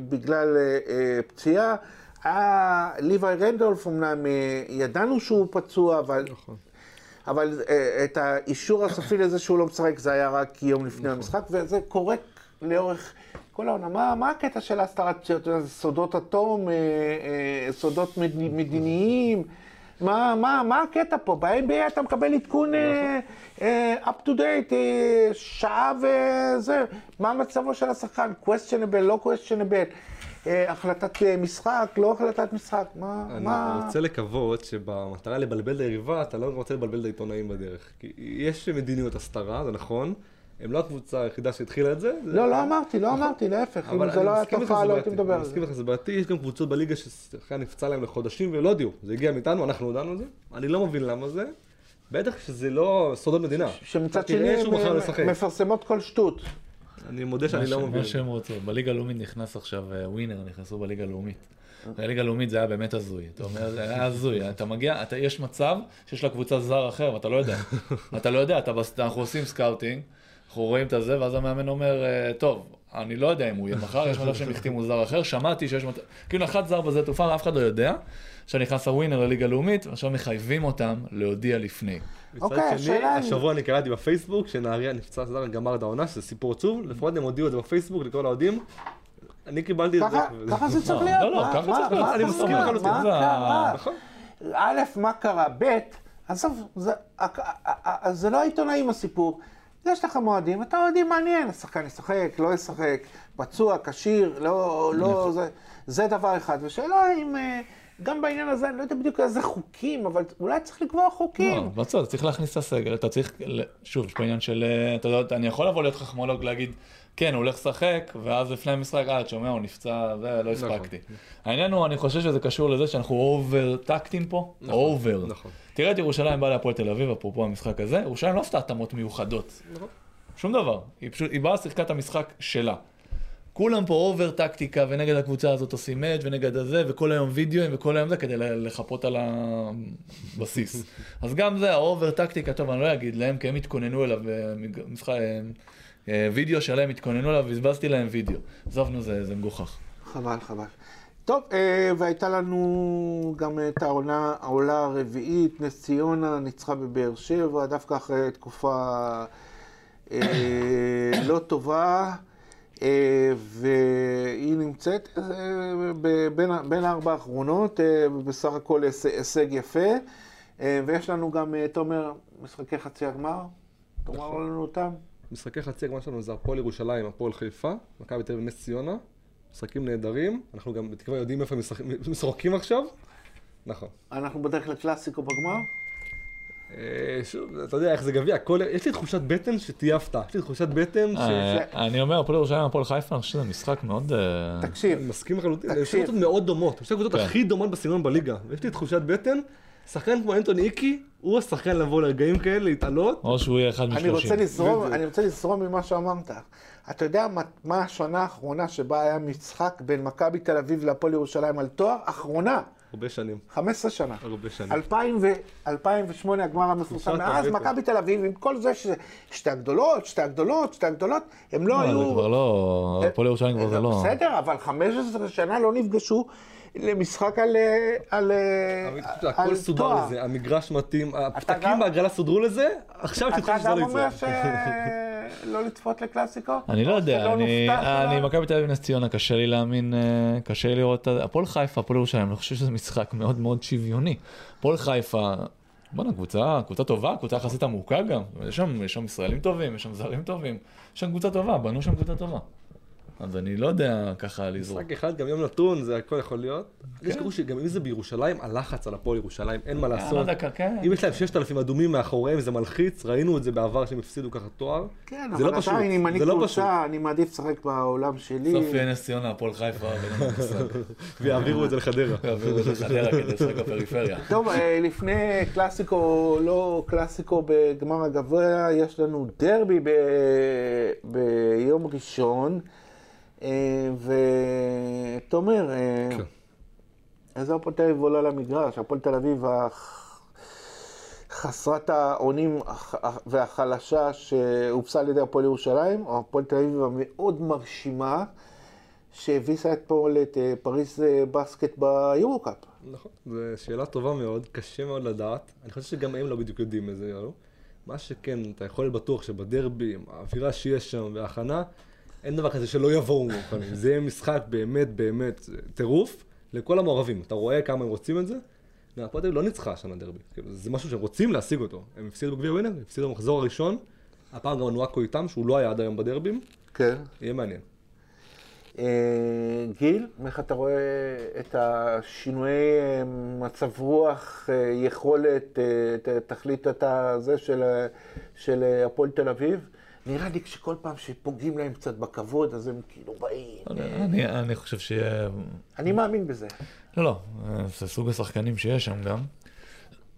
בגלל פציעה. היה ליוואי רנדולף, אמנם ידענו שהוא פצוע, אבל נכון. אבל את האישור הסופי לזה שהוא לא משחק זה היה רק יום לפני המשחק, וזה קורה לאורך כל העונה. מה, מה הקטע של הסתרת פציעות? סודות אטום, סודות מד, מדיניים? מה, מה, מה הקטע פה? ב-NBA אתה מקבל עדכון אה, אה, up to date, אה, שעה וזה. מה מצבו של השחקן? questionable, לא questionable. החלטת משחק, לא החלטת משחק. מה, אני מה... רוצה לקוות שבמטרה לבלבל את היריבה, אתה לא רוצה לבלבל את העיתונאים בדרך. כי יש מדיניות הסתרה, זה נכון. הם לא הקבוצה היחידה שהתחילה את זה. זה- לא, לא אמרתי, לא אמרתי, להפך. אם אבל זה אני לא היה מסכים תופעה, לא הייתי. מדבר אני על מסכים זה. איתך שזה בעייתי, יש גם קבוצות בליגה ששחקן נפצע להם לחודשים ולא הודיעו. זה הגיע מאיתנו, אנחנו הודענו על זה. אני לא מבין למה זה. בטח שזה לא סודות מדינה. שמצד שני. מפרסמות כל שטות. אני מודה שאני לא מבין. מה שהם רוצים. בליגה הלאומית נכנס עכשיו אה, ווינר, נכנסו בליגה הלאומית. בליגה הלאומית זה היה באמת הזוי. אתה אומר, זה היה הזוי. אתה מגיע, אתה, יש מצב שיש לקבוצה זר אחר, ואתה לא יודע. אתה לא יודע, אתה, אנחנו עושים סקאוטינג, אנחנו רואים את הזה, ואז המאמן אומר, אה, טוב, אני לא יודע אם הוא יהיה מחר, יש מצב שהם החתימו זר אחר, שמעתי שיש מצב, כאילו נחת זר בשדה תעופה, ואף אחד לא יודע. עכשיו נכנס הווינר לליגה הלאומית, ועכשיו מחייבים אותם להודיע לפני. אוקיי, השאלה היא- השבוע אני קראתי בפייסבוק שנהריה נפצע זר גמר את העונה, שזה סיפור עצוב, לפחות הם הודיעו את זה בפייסבוק לכל האוהדים. אני קיבלתי את זה. ככה- זה צריך להיות. לא, לא, מה- ככה מה- צריך להיות, מה אני? מסכים לחלוטין. מה זה ה- קרה? נכון. א', מה קרה? ב', עזוב, זה- זה לא העיתונאים הסיפור. יש לך מועדים, אתה יודעים מעניין, השחקן ישחק, לא ישחק, פצוע, כשיר, לא, לא, זה, זה דבר אחד. ושאלה אם, אה, גם בעניין הזה, אני לא יודע בדיוק איזה חוקים, אבל אולי צריך לקבוע חוקים. לא, בצד, צריך להכניס את הסגל, אתה צריך, ל- שוב, יש פה עניין של, אה, אתה יודע, אני יכול לבוא להיות חכמולוג, להגיד, כן, הוא הולך לשחק, ואז לפני המשחק, אה, אתה שומע, הוא נפצע, זה, לא נכון. הספקתי. העניין הוא, אני חושב שזה קשור לזה שאנחנו over טקטיים פה, נכון, over. נכון. תראה את ירושלים באה להפועל תל אביב, אפרופו המשחק הזה, ירושלים לא עשתה התאמות מיוחדות. נכון. שום דבר. היא פשוט, היא באה, שיחקה את המשחק שלה. כולם פה over טקטיקה, ונגד הקבוצה הזאת עושים match ונגד הזה, וכל היום וידאוים וכל היום זה כדי לחפות על הבסיס. אז גם זה, ה over טקטיקה, טוב, אני לא אגיד להם, כי הם התכוננו אליו, אה, משחק, אה, אה, וידאו שלהם התכוננו אליו, בזבזתי להם וידאו. עזבנו, זה, זה מגוחך. חבל, חבל. טוב, אה, והייתה לנו גם את העונה, העולה הרביעית, נס ציונה ניצחה בבאר שבע, דווקא אחרי תקופה אה, לא טובה, אה, והיא נמצאת בין, בין הארבע האחרונות, בסך הכל היש- הישג יפה, ויש לנו גם, תומר, משחקי חצי הגמר, תאמר לנו אותם. משחקי חצי הגמר שלנו זה הפועל ירושלים, הפועל חיפה, מכבי תל אביב נס ציונה. משחקים נהדרים, אנחנו גם בתקווה יודעים איפה הם משחק- משחקים עכשיו. נכון. אנחנו בדרך לקלאסיקו בגמר. אה, שוב, אתה יודע איך זה גביע, הכל- יש לי תחושת בטן שתהיה הפתעה. יש לי תחושת בטן ש... אה, אני אומר, הפועל ירושלים, הפועל חיפה, אני חושב שזה משחק מאוד... אה, תקשיב, מסכים לחלוטין, זה תקשיב. שתי קבוצות מאוד דומות, שתי הקבוצות כן. הכי דומות בסגנון בליגה. ויש לי תחושת בטן, שחקן כמו אנטוני איקי, הוא השחקן לבוא לרגעים כאלה, להתעלות. או שהוא יהיה אחד אני משלושים. רוצה לזרום. אני רוצה לזרום ממה שאמרת. אתה יודע מה, מה השנה האחרונה שבה היה משחק בין מכבי תל אביב להפועל ירושלים על תואר? אחרונה. הרבה שנים, 15 שנה. הרבה שנים. 2000 ו- 2008 הגמר המפורסם, מאז. מכבי תל אביב, עם כל זה שזה שתי הגדולות, שתי הגדולות, שתי הגדולות, הם לא לא, היו... זה כבר לא, הפועל ירושלים כבר זה לא. בסדר, אבל 15 שנה לא נפגשו למשחק על, אה, על, אה, אתה יודע, הכל סודר תואר. לזה, המגרש מתאים, גם- הפתקים בהגרלה סודרו לזה, עכשיו אתה תתחיל גם שזה לא אומר יצא. שלא לצפות לקלאסיקו? אני לא יודע, שלא אני? מכבי תל אביב נס ציונה, קשה לי להאמין, אה, קשה לי לראות, הפועל חיפה, הפועל ירושלים, אני חושב שזה משחק מאוד מאוד שוויוני. הפועל חיפה, בואנה, קבוצה, קבוצה טובה, קבוצה יחסית עמוקה גם, יש שם, יש שם ישראלים טובים, יש שם זרים טובים, יש שם קבוצה טובה, בנו שם קבוצה טובה. אז אני לא יודע ככה לזרוק. משחק אחד, גם יום נתון, זה הכל יכול להיות. כן. יש קראו שגם אם זה בירושלים, הלחץ על הפועל ירושלים, אין מה לא לעשות. יודע, כן. אם יש להם 6,000 אדומים מאחוריהם, זה מלחיץ, ראינו את זה בעבר שהם הפסידו ככה תואר. כן, זה אבל לא פשוט, עדיין, אם אני לא. קבוצה, אני מעדיף לשחק בעולם שלי. בסוף יהיה נס ציונה, הפועל חיפה. ויעבירו את זה לחדרה. יעבירו את זה לחדרה כדי לשחק בפריפריה. טוב, אה, לפני קלאסיקו, לא קלאסיקו בגמר הגביע, יש לנו דרבי. ביום ראשון. אה, ותומר, אה, כן. איזה הפועל תל אביב עולה למגרש? הפועל תל אביב חסרת האונים הח- והחלשה שהופסה על ידי הפועל ירושלים, או הפועל תל אביב המאוד מרשימה, שהביסה אתמול את אה, פריס אה, בסקט ביורו-קאפ. נכון, זו שאלה טובה מאוד, קשה מאוד לדעת. אני חושב שגם הם לא בדיוק יודעים איזה יאללה. מה שכן, אתה יכול להיות בטוח שבדרבי, עם האווירה שיש שם וההכנה, אין דבר כזה שלא יבואו מוכנים. זה יהיה משחק באמת באמת טירוף לכל המעורבים. אתה רואה כמה הם רוצים את זה? הפועל תל אביב לא ניצחה השנה דרבי. כאילו, זה משהו שהם רוצים להשיג אותו. הם הפסידו בגביע ווינר, הפסידו במחזור הראשון. הפעם גם נואקו איתם, שהוא לא היה עד היום בדרבים. כן. יהיה מעניין. אה, גיל, איך אתה רואה את השינויי אה, מצב רוח, אה, יכולת, תכלית אתה זה של, הפועל תל אביב? נראה לי שכל פעם שפוגעים להם קצת בכבוד, אז הם כאילו באים. אה, אני, אני חושב שיהיה... אני מאמין בזה. לא, לא, זה סוג השחקנים שיש שם גם.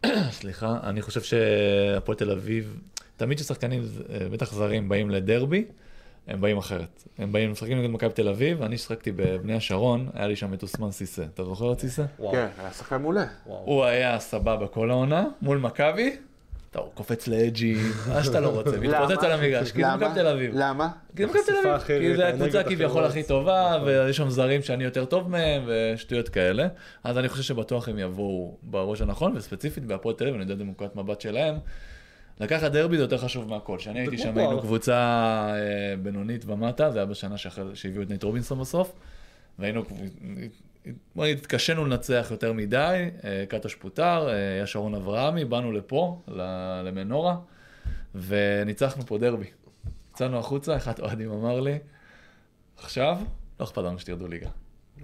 סליחה, אני חושב שהפועל תל אביב, תמיד כששחקנים, אה, בטח זרים, באים לדרבי, הם באים אחרת. הם באים, משחקים נגד מכבי תל אביב, אני שיחקתי בבני השרון, היה לי שם את אוסמן סיסא. אתה זוכר את סיסא? וואו. כן, היה שחקן מעולה. הוא היה סבבה כל העונה, מול מכבי, אתה קופץ לאג'י, מה שאתה לא רוצה, מתפוצץ על המגרש, כי זה? מכבי תל אביב. למה? כי זה מכבי תל אביב, כי זו הקבוצה כביכול. הכי טובה, נכון. ויש שם זרים שאני יותר טוב מהם, ושטויות כאלה. אז אני חושב שבטוח הם יבואו בראש הנכון, וספציפית בהפועל תל אביב, אני יודע דמוקרט מבט שלהם. לקחת דרבי זה יותר חשוב מהכל. כשאני הייתי שם. היינו קבוצה אה, בינונית ומטה, זה היה בשנה זה שהביאו את נייט רובינסון בסוף, והיינו, בוא נגיד, התקשינו לנצח יותר מדי, אה, קטוש פוטר, אה, היה שרון אברהמי, באנו לפה, למנורה, וניצחנו פה דרבי. יצאנו החוצה, אחד האוהדים אמר לי, עכשיו, לא אכפת לנו שתרדו ליגה.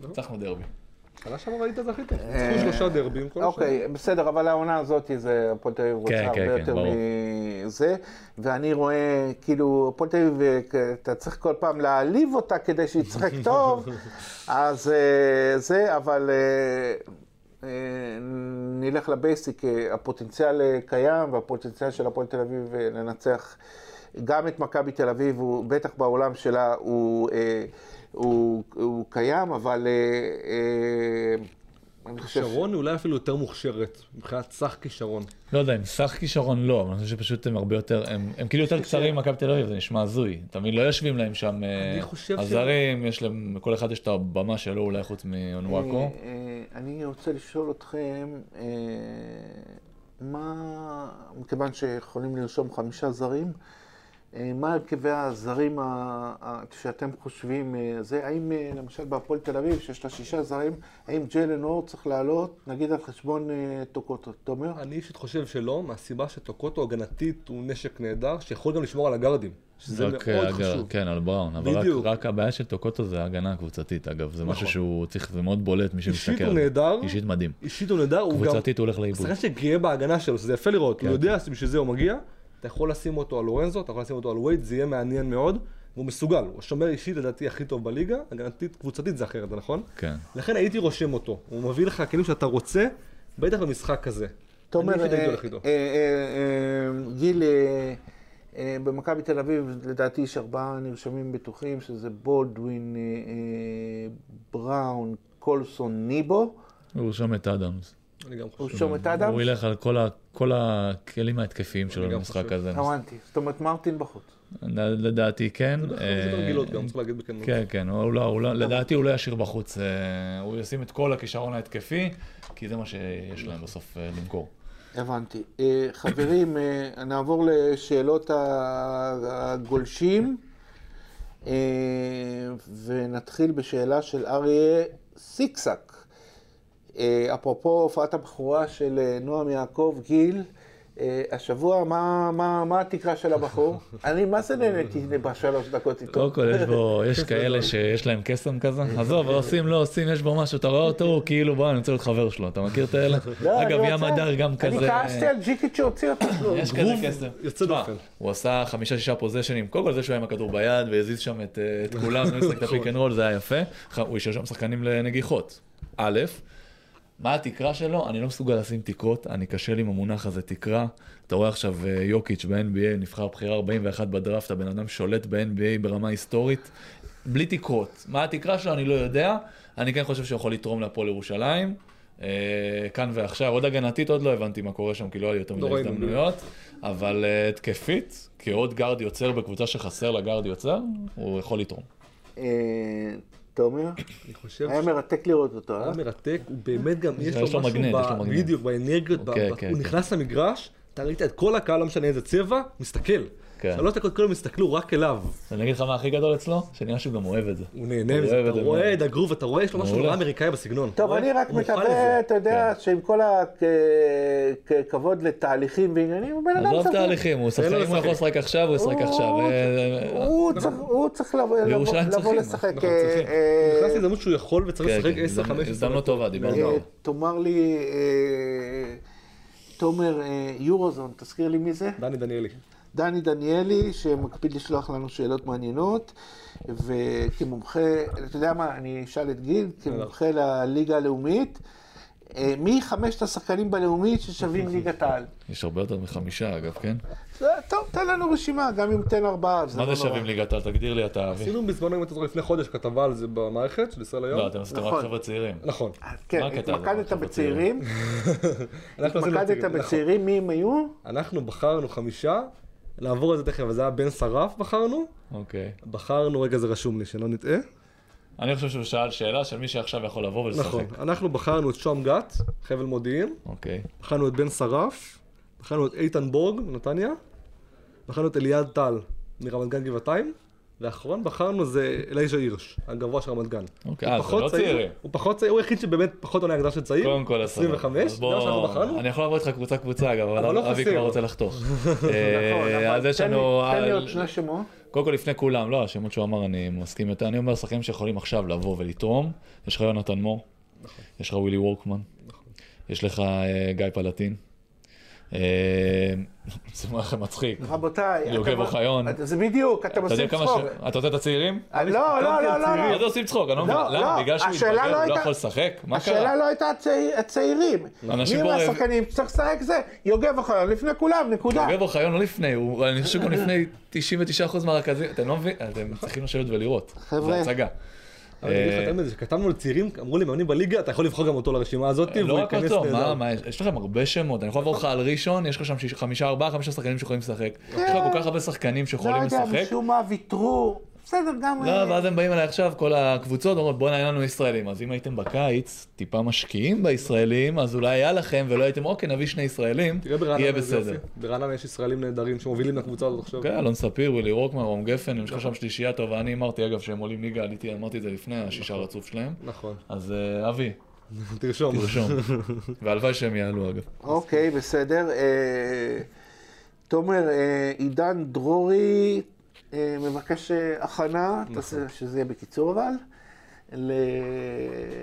לא. ניצחנו דרבי. שנה שעברה טוב. אה, ניצחו שלושה דרבים כל השנה. אוקיי, בסדר, אבל העונה הזאת זה הפועל תל אביב רוצה כן, הרבה כן, כן, יותר. מזה, ואני רואה, כאילו, הפועל תל אביב, אה, אתה צריך כל פעם להעליב אותה כדי שהיא תשחק טוב, אז אה, זה, אבל אה, נלך לבייסיק, הפוטנציאל קיים, והפוטנציאל של הפועל תל אביב לנצח גם את מכבי תל אביב, הוא בטח בעולם שלה הוא... הוא, הוא קיים, אבל אה, אה, אני חושב... שרון היא אולי אפילו יותר מוכשרת, מבחינת סך כישרון. לא יודע, אם סך כישרון לא, אבל אני חושב שפשוט הם הרבה יותר, הם, הם כאילו יותר קצרים ממכבי תל אביב, זה נשמע הזוי. מבין, לא יושבים להם שם אה, אני חושב ש- הזרים, יש להם, לכל אחד יש את הבמה שלו אולי חוץ מאונוואקו. אני רוצה לשאול אתכם, מה, מכיוון שיכולים לרשום חמישה זרים, מה הרכבי הזרים שאתם חושבים, אה, זה, האם אה, למשל בהפועל תל אביב, שיש לה שישה זרים, האם ג'לן אור צריך לעלות, נגיד על חשבון אה, טוקוטו, תומר? אני אישית חושב שלא, מהסיבה שטוקוטו הגנתית הוא נשק נהדר, שיכול גם לשמור על הגארדים. שזה רק, מאוד אה, חשוב. כן, על בראון, אבל רק, בדיוק. רק הבעיה של טוקוטו זה ההגנה הקבוצתית, אגב, זה משהו נכון. שהוא צריך, זה מאוד בולט מי שמסתכל. אישית הוא. נהדר, אישית מדהים. אישית הוא נהדר, הוא גם... קבוצתית הוא הולך לאיבוד. שחקן שגאה בהגנה שלו, שזה יפה לראות, הוא כן. יודע שבשביל זה הוא מגיע, אתה יכול לשים אותו על לורנזו, אתה יכול לשים אותו על וייד, זה יהיה מעניין מאוד, והוא מסוגל, הוא השומר אישית לדעתי הכי טוב בליגה, הגנתית, קבוצתית זה אחרת, זה נכון? כן. לכן הייתי רושם אותו, הוא מביא לך כלים שאתה רוצה, בטח במשחק כזה. אישית הייתי אה. אה, אה, גיל, במכבי תל אביב לדעתי יש ארבעה נרשמים בטוחים, שזה בולדווין, בראון, קולסון, ניבו. הוא ירשום את אדמס. אני גם הוא חושב. שום את האדם? הוא ילך על כל ה- כל הכלים ההתקפיים שלו במשחק. הזה. הבנתי. זאת אומרת, מרטין בחוץ. לדעתי כן. זה אה, רגילות גם, צריך להגיד בכנות. כן, כן, הוא לא, הוא לא, לדעתי הוא לא ישאיר בחוץ, אה, הוא ישים את כל הכישרון ההתקפי, כי זה מה שיש להם בסוף אה, למכור. הבנתי. חברים, נעבור לשאלות הגולשים, ונתחיל בשאלה של אריה סיקסק. אה, אפרופו הופעת הבכורה של אה, נועם יעקב גיל, אה, השבוע, מה, מה, מה התקרה של הבחור? אני מה זה נהניתי בשלוש דקות איתו. קודם כל, יש בו, יש כאלה שיש להם קסם כזה, עזוב, עושים, לא עושים, יש בו משהו, אתה רואה אותו, הוא כאילו, בוא, אני רוצה להיות חבר שלו, אתה מכיר את האלה? לא, אני אגב, ים הדר גם אני כזה, כעסתי על ג'יקיץ' שהוציא אותו. יש כזה קסם. יוצא דופן. הוא עשה חמישה-שישה פוזיישנים, קודם כל זה שהוא היה עם הכדור ביד והזיז שם את כולם, הוא משחק את ה pick and roll, זה היה יפה, הוא השאיר שם שחקנים לנגיחות. א', מה התקרה שלו? אני לא מסוגל לשים תקרות, אני קשה לי עם המונח הזה תקרה. אתה רואה עכשיו אה, יוקיץ' ב-NBA, נבחר בחירה 41 בדראפט, הבן אדם שולט ב-NBA ברמה היסטורית, בלי תקרות. מה התקרה שלו? אני לא יודע. אני כן חושב שהוא יכול לתרום להפועל ירושלים. אה, כאן ועכשיו, עוד הגנתית עוד לא הבנתי מה קורה שם, כי לא לי יותר לא מדי ראינו. הזדמנויות, אבל אה, התקפית, כעוד גארד יוצר בקבוצה שחסר לה גארד יוצר, הוא יכול לתרום. אה, תומר, אני חושב היה מרתק לראות אותו, אה? היה מרתק, הוא באמת גם, יש לו משהו. בדיוק, באנרגיות, כן, ב- כן, הוא כן. נכנס למגרש, אתה ראית את כל הקהל, לא משנה איזה צבע, מסתכל. כן. שלוש דקות כולם הסתכלו רק אליו. אני אגיד לך מה הכי גדול אצלו? שנראה שהוא גם אוהב את זה. הוא נהנה מזה, אתה רואה. את הגרוב, אתה רואה, יש לו משהו. נורא אמריקאי בסגנון. טוב, אני רק מקווה. אתה יודע, שעם כל הכבוד לתהליכים ועניינים, הוא בן אדם עזוב צריך... תהליכים, הוא שחקן, לו אם הוא יכול לשחק עכשיו, הוא ישחק הוא- עכשיו. אה, הוא צריך- הוא צריך לבוא- לשחק. אנחנו אה. אה, נכנס להזדמנות שהוא יכול וצריך כן, לשחק כן, 10-15. הזדמנות- הזדמנות טובה, דיברנו. אה, תאמר לי, תומר, יורוזון, תזכיר לי מי זה? דני דניאלי. דני דניאלי, שמקפיד לשלוח לנו שאלות מעניינות, וכמומחה, אתה יודע מה, אני אשאל את גיל, כמומחה לליגה הלאומית, מי חמשת השחקנים בלאומית ששווים ליגת העל? יש הרבה יותר מחמישה אגב, כן? טוב, תן לנו רשימה, גם אם תן ארבעה, זה מה לא זה נורא. שווים ליגת העל? תגדיר לי אתה, אבי. עשינו בזמנו, אם אתה זוכר, לפני חודש כתבה על זה במערכת של ישראל היום. לא, אתם עשיתם רק נכון. חבר'ה צעירים. נכון. כן? התמקדת בצעירים, התמקדת נכון. בצעירים, מי הם היו? אנחנו בחרנו חמישה, לעבור על זה תכף, זה היה בן שרף בחרנו. אוקיי. בחרנו, רגע זה רשום לי, שלא נטעה. אני חושב שהוא שאל שאלה של מי שעכשיו יכול לבוא ולשחק. נכון. אנחנו בחרנו את שום גת, חבל מודיעין. אוקיי. בחרנו את בן שרף. בחרנו את איתן בורג, נתניה. בחרנו את אליעד טל, מרמת גן גבעתיים. ואחרון בחרנו זה אלייז'ה הירש, הגבוה של רמת גן. אוקיי, הוא אה, זה לא צעיר, צעירים. הוא פחות צעיר, הוא היחיד שבאמת פחות עונה הגדרה של צעיר. קודם כל, אז 25, אז זה מה שאנחנו בחרנו. אני יכול לעבור איתך קבוצה קבוצה אגב, אבל לא אבי. כבר רוצה לחתוך. נכון, אה, אבל אז יש לנו, תן לי עוד שני שמות. קודם כל לפני כולם, לא, השמות שהוא אמר אני מסכים יותר, אני אומר שחקנים שיכולים עכשיו לבוא ולתרום, יש לך יונתן מור, נכון. יש לך ווילי וורקמן, יש לך אה, גיא פלטין, זה לכם מצחיק, רבותיי, יוגב אתה- אוחיון. אתה- זה בדיוק, אתם עושים צחוק. אתה רוצה את הצעירים? אה, לא, לא, לא, לא, מה לא. זה עושים צחוק? אני לא מבין, לא, למה? לא, בגלל שהוא השאלה מתבגר לא הוא לא יכול לשחק? מה השאלה קרה? לא הייתה הצעיר- הצעירים. אנשים מי מהשחקנים שצריך לשחק זה? יוגב אוחיון, לפני כולם, נקודה. יוגב אוחיון לא לפני, אני חושב שגם לפני 99% מהרכזים, אתם לא מבינים, אתם צריכים לשבת ולראות, חבר'ה. זה הצגה. אבל אני אגיד לך אה, יותר מזה, כשכתבנו לצעירים, אמרו לי מאמנים בליגה, אתה יכול לבחור גם אותו לרשימה הזאת, לא והוא רק ייכנס אותו, מה, נהדר. מה, יש לכם הרבה שמות, אני יכול לעבור לך על ראשון, יש לך שם שיש- חמישה, ארבעה, חמישה שחקנים שיכולים לשחק. יש לך כל כך הרבה שחקנים לא שיכולים יודע, לשחק. משום מה ויתרו. בסדר, גם... לא, אה, ואז הם באים אליי עכשיו, כל הקבוצות אומרות בואנה אין לנו ישראלים, אז אם הייתם בקיץ טיפה משקיעים בישראלים, אז אולי היה לכם ולא הייתם אוקיי נביא שני ישראלים, יהיה בסדר. ברעננה יש ישראלים נהדרים שמובילים לקבוצה הזאת עכשיו. כן, אלון ספיר, ווילי רוקמן, רום גפן, יש לך שם שלישייה טובה, אני אמרתי אגב שהם עולים ליגה, עליתי, אמרתי את זה לפני השישה רצוף שלהם, נכון, אז אה, אבי, תרשום. תרשום, והלוואי שהם יעלו אגב. אוקיי, בסדר. אה, תומר, עידן דרורי מבקש אה, הכנה, נכון. שזה יהיה בקיצור אבל, ל-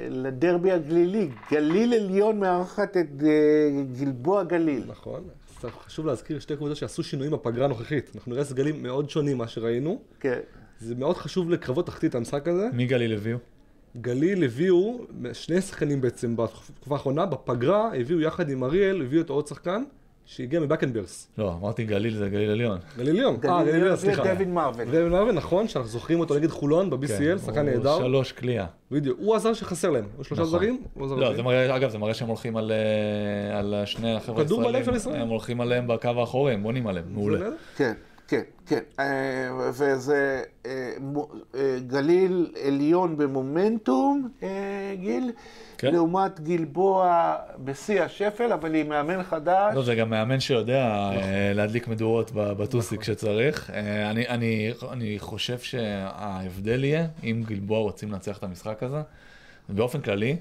לדרבי הגלילי. גליל עליון מארחת את אה, גלבוע גליל. נכון. חשוב להזכיר שתי קבוצות שעשו שינויים בפגרה הנוכחית. אנחנו נראה סגלים מאוד שונים ממה שראינו. כן. זה מאוד חשוב לקרבות תחתית המשחק הזה. מי גליל הביאו? גליל הביאו שני שחקנים בעצם בתקופה האחרונה, בפגרה הביאו יחד עם אריאל, הביאו את עוד שחקן, שהגיע מבקנברס. לא, אמרתי גליל זה גליל עליון. גליל עליון. אה, גליל עליון, זה סליחה. דויד מרוויל. דויד מרוויל, נכון, שאנחנו זוכרים אותו נגד חולון כן, ב-BCL, שחקן הוא נהדר. שלוש קליעה. בדיוק, הוא הזר שחסר להם. הוא שלושה נכון. זרים, הוא עזר לא, להם. זה מראה, אגב, זה מראה שהם הולכים על, אה, על שני החבר'ה כדור בלב של הישראלים. ישראל. הם הולכים עליהם בקו האחורי, הם בונים עליהם, מעולה. כן, כן, כן. אה, וזה אה, אה, גליל עליון במומנטום, גיל, כן. לעומת גלבוע בשיא השפל, אבל עם מאמן חדש. לא, זה גם מאמן שיודע אה, להדליק מדורות בטוסיק כשצריך. אה, אני, אני, אני חושב שההבדל יהיה, אם גלבוע רוצים לנצח את המשחק הזה, באופן כללי,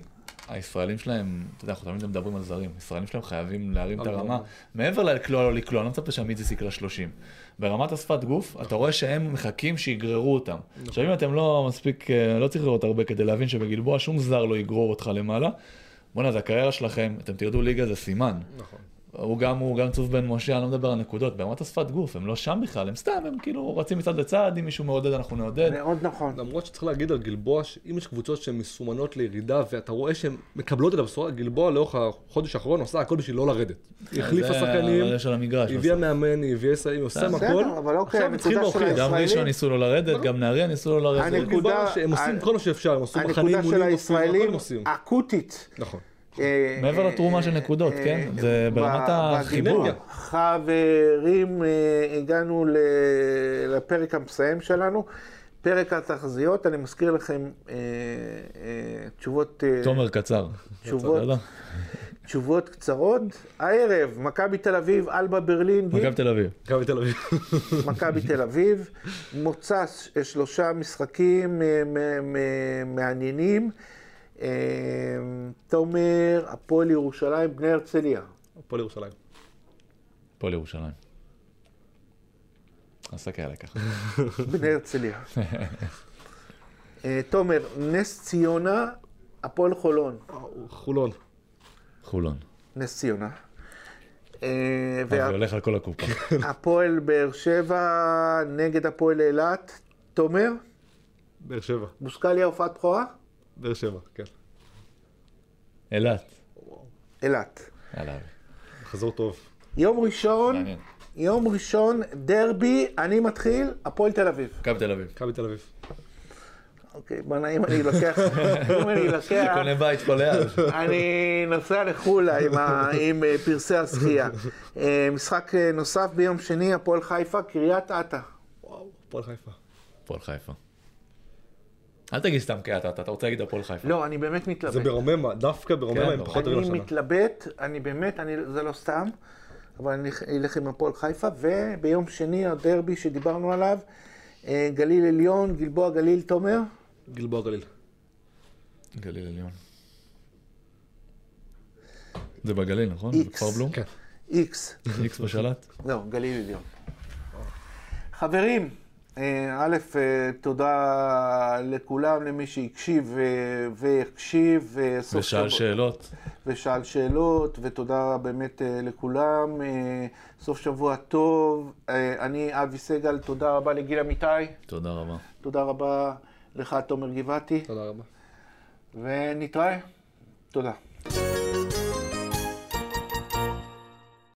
הישראלים שלהם, אתה יודע, אנחנו תמיד מדברים על זרים, הישראלים שלהם חייבים להרים את נכון. הרמה. מעבר ללקלוע או לא לקלוע, אני לא מצפה שהמיציס יקרה 30. ברמת השפת גוף, אתה רואה שהם מחכים שיגררו אותם. עכשיו, אם אתם לא מספיק, אה, לא צריך לראות הרבה כדי להבין שבגלבוע שום זר לא יגרור אותך למעלה. בואנה, זה הקריירה שלכם, אתם תרדו ליגה, זה סימן. נכון. הוא גם, הוא גם צוף בן משה, אני לא מדבר על נקודות, ברמת השפת גוף, הם לא שם בכלל, הם סתם, הם כאילו רצים מצד לצד, אם מישהו מעודד אנחנו נעודד. מאוד נכון. למרות שצריך להגיד על גלבוע, שאם יש קבוצות שהן מסומנות לירידה, ואתה רואה שהן מקבלות את הבשורה, גלבוע לאורך החודש האחרון עושה הכל בשביל לא לרדת. היא החליפה זה שחקנים, הביאה. מאמן, היא הביאה ישראלים, היא עושה הכל. אוקיי, עכשיו של להוכיח. גם ראשון ניסו לו לרדת, גם נהריה ניסו לו לרדת. שהם עושים כל מה שאפשר, הם עושים מחנים הכל הם עושים. אה, מעבר לתרומה של נקודות, אה, כן? זה ב- ברמת החיבור. חברים, אה, הגענו ל- לפרק המסיים שלנו. פרק התחזיות, אני מזכיר לכם אה, אה, תשובות, אה, תומר קצר. תשובות. תשובות קצרות. הערב, מכבי תל אביב, אלבה ברלין, מכבי תל אביב. מכבי תל אביב. מכבי תל אביב. מוצא שלושה משחקים אה, מ- מ- מעניינים. אה, תומר, הפועל ירושלים, בני הרצליה. הפועל ירושלים. הפועל ירושלים. נסתכל עליי ככה. בני הרצליה. אה, תומר, נס ציונה, הפועל חולון. חולון. חולון. נס ציונה. אה, אני הולך על כל הקופה. והפועל באר שבע נגד הפועל אילת. תומר, באר שבע. בוסקליה הופעת בכורה? באר שבע, כן. אילת. אילת. חזור טוב. יום ראשון, מעניין. יום ראשון, דרבי, אני מתחיל, הפועל תל אביב. מכבי תל אביב. מכבי תל אביב. אוקיי, בוא'נה, אם אני לוקח, אם אני לוקח, קונה בית פה ליד. אני נוסע לחולה עם, ה, עם אה, פרסי השחייה. אה, משחק אה, נוסף ביום שני, הפועל חיפה, קריית אתא. וואו, הפועל חיפה. הפועל חיפה. אל תגיד סתם קריית אתא, אתה רוצה להגיד הפועל חיפה. לא, אני באמת מתלבט. זה ברוממה, דווקא ברוממה כן, הם ברור. פחות טובים אני השנה. מתלבט, אני באמת, אני, זה לא סתם, אבל אני אלך עם הפועל חיפה, וביום שני הדרבי שדיברנו עליו, אה, גליל עליון, גלבוע גליל, תומר, גלבוע גליל. גליל עליון. זה בגליל, נכון? איקס. בכפר בלום? כן. איקס, איקס בשלט? לא, גליל עליון. חברים, א', אה, תודה לכולם, למי שהקשיב אה, והקשיב. אה, ושאל שבוע- שאלות. ושאל שאלות, ותודה באמת אה, לכולם. אה, סוף שבוע טוב. אה, אני אבי סגל, תודה רבה לגיל אמיתי, תודה רבה. תודה רבה לך, תומר גבעתי, תודה רבה. ונתראה. תודה.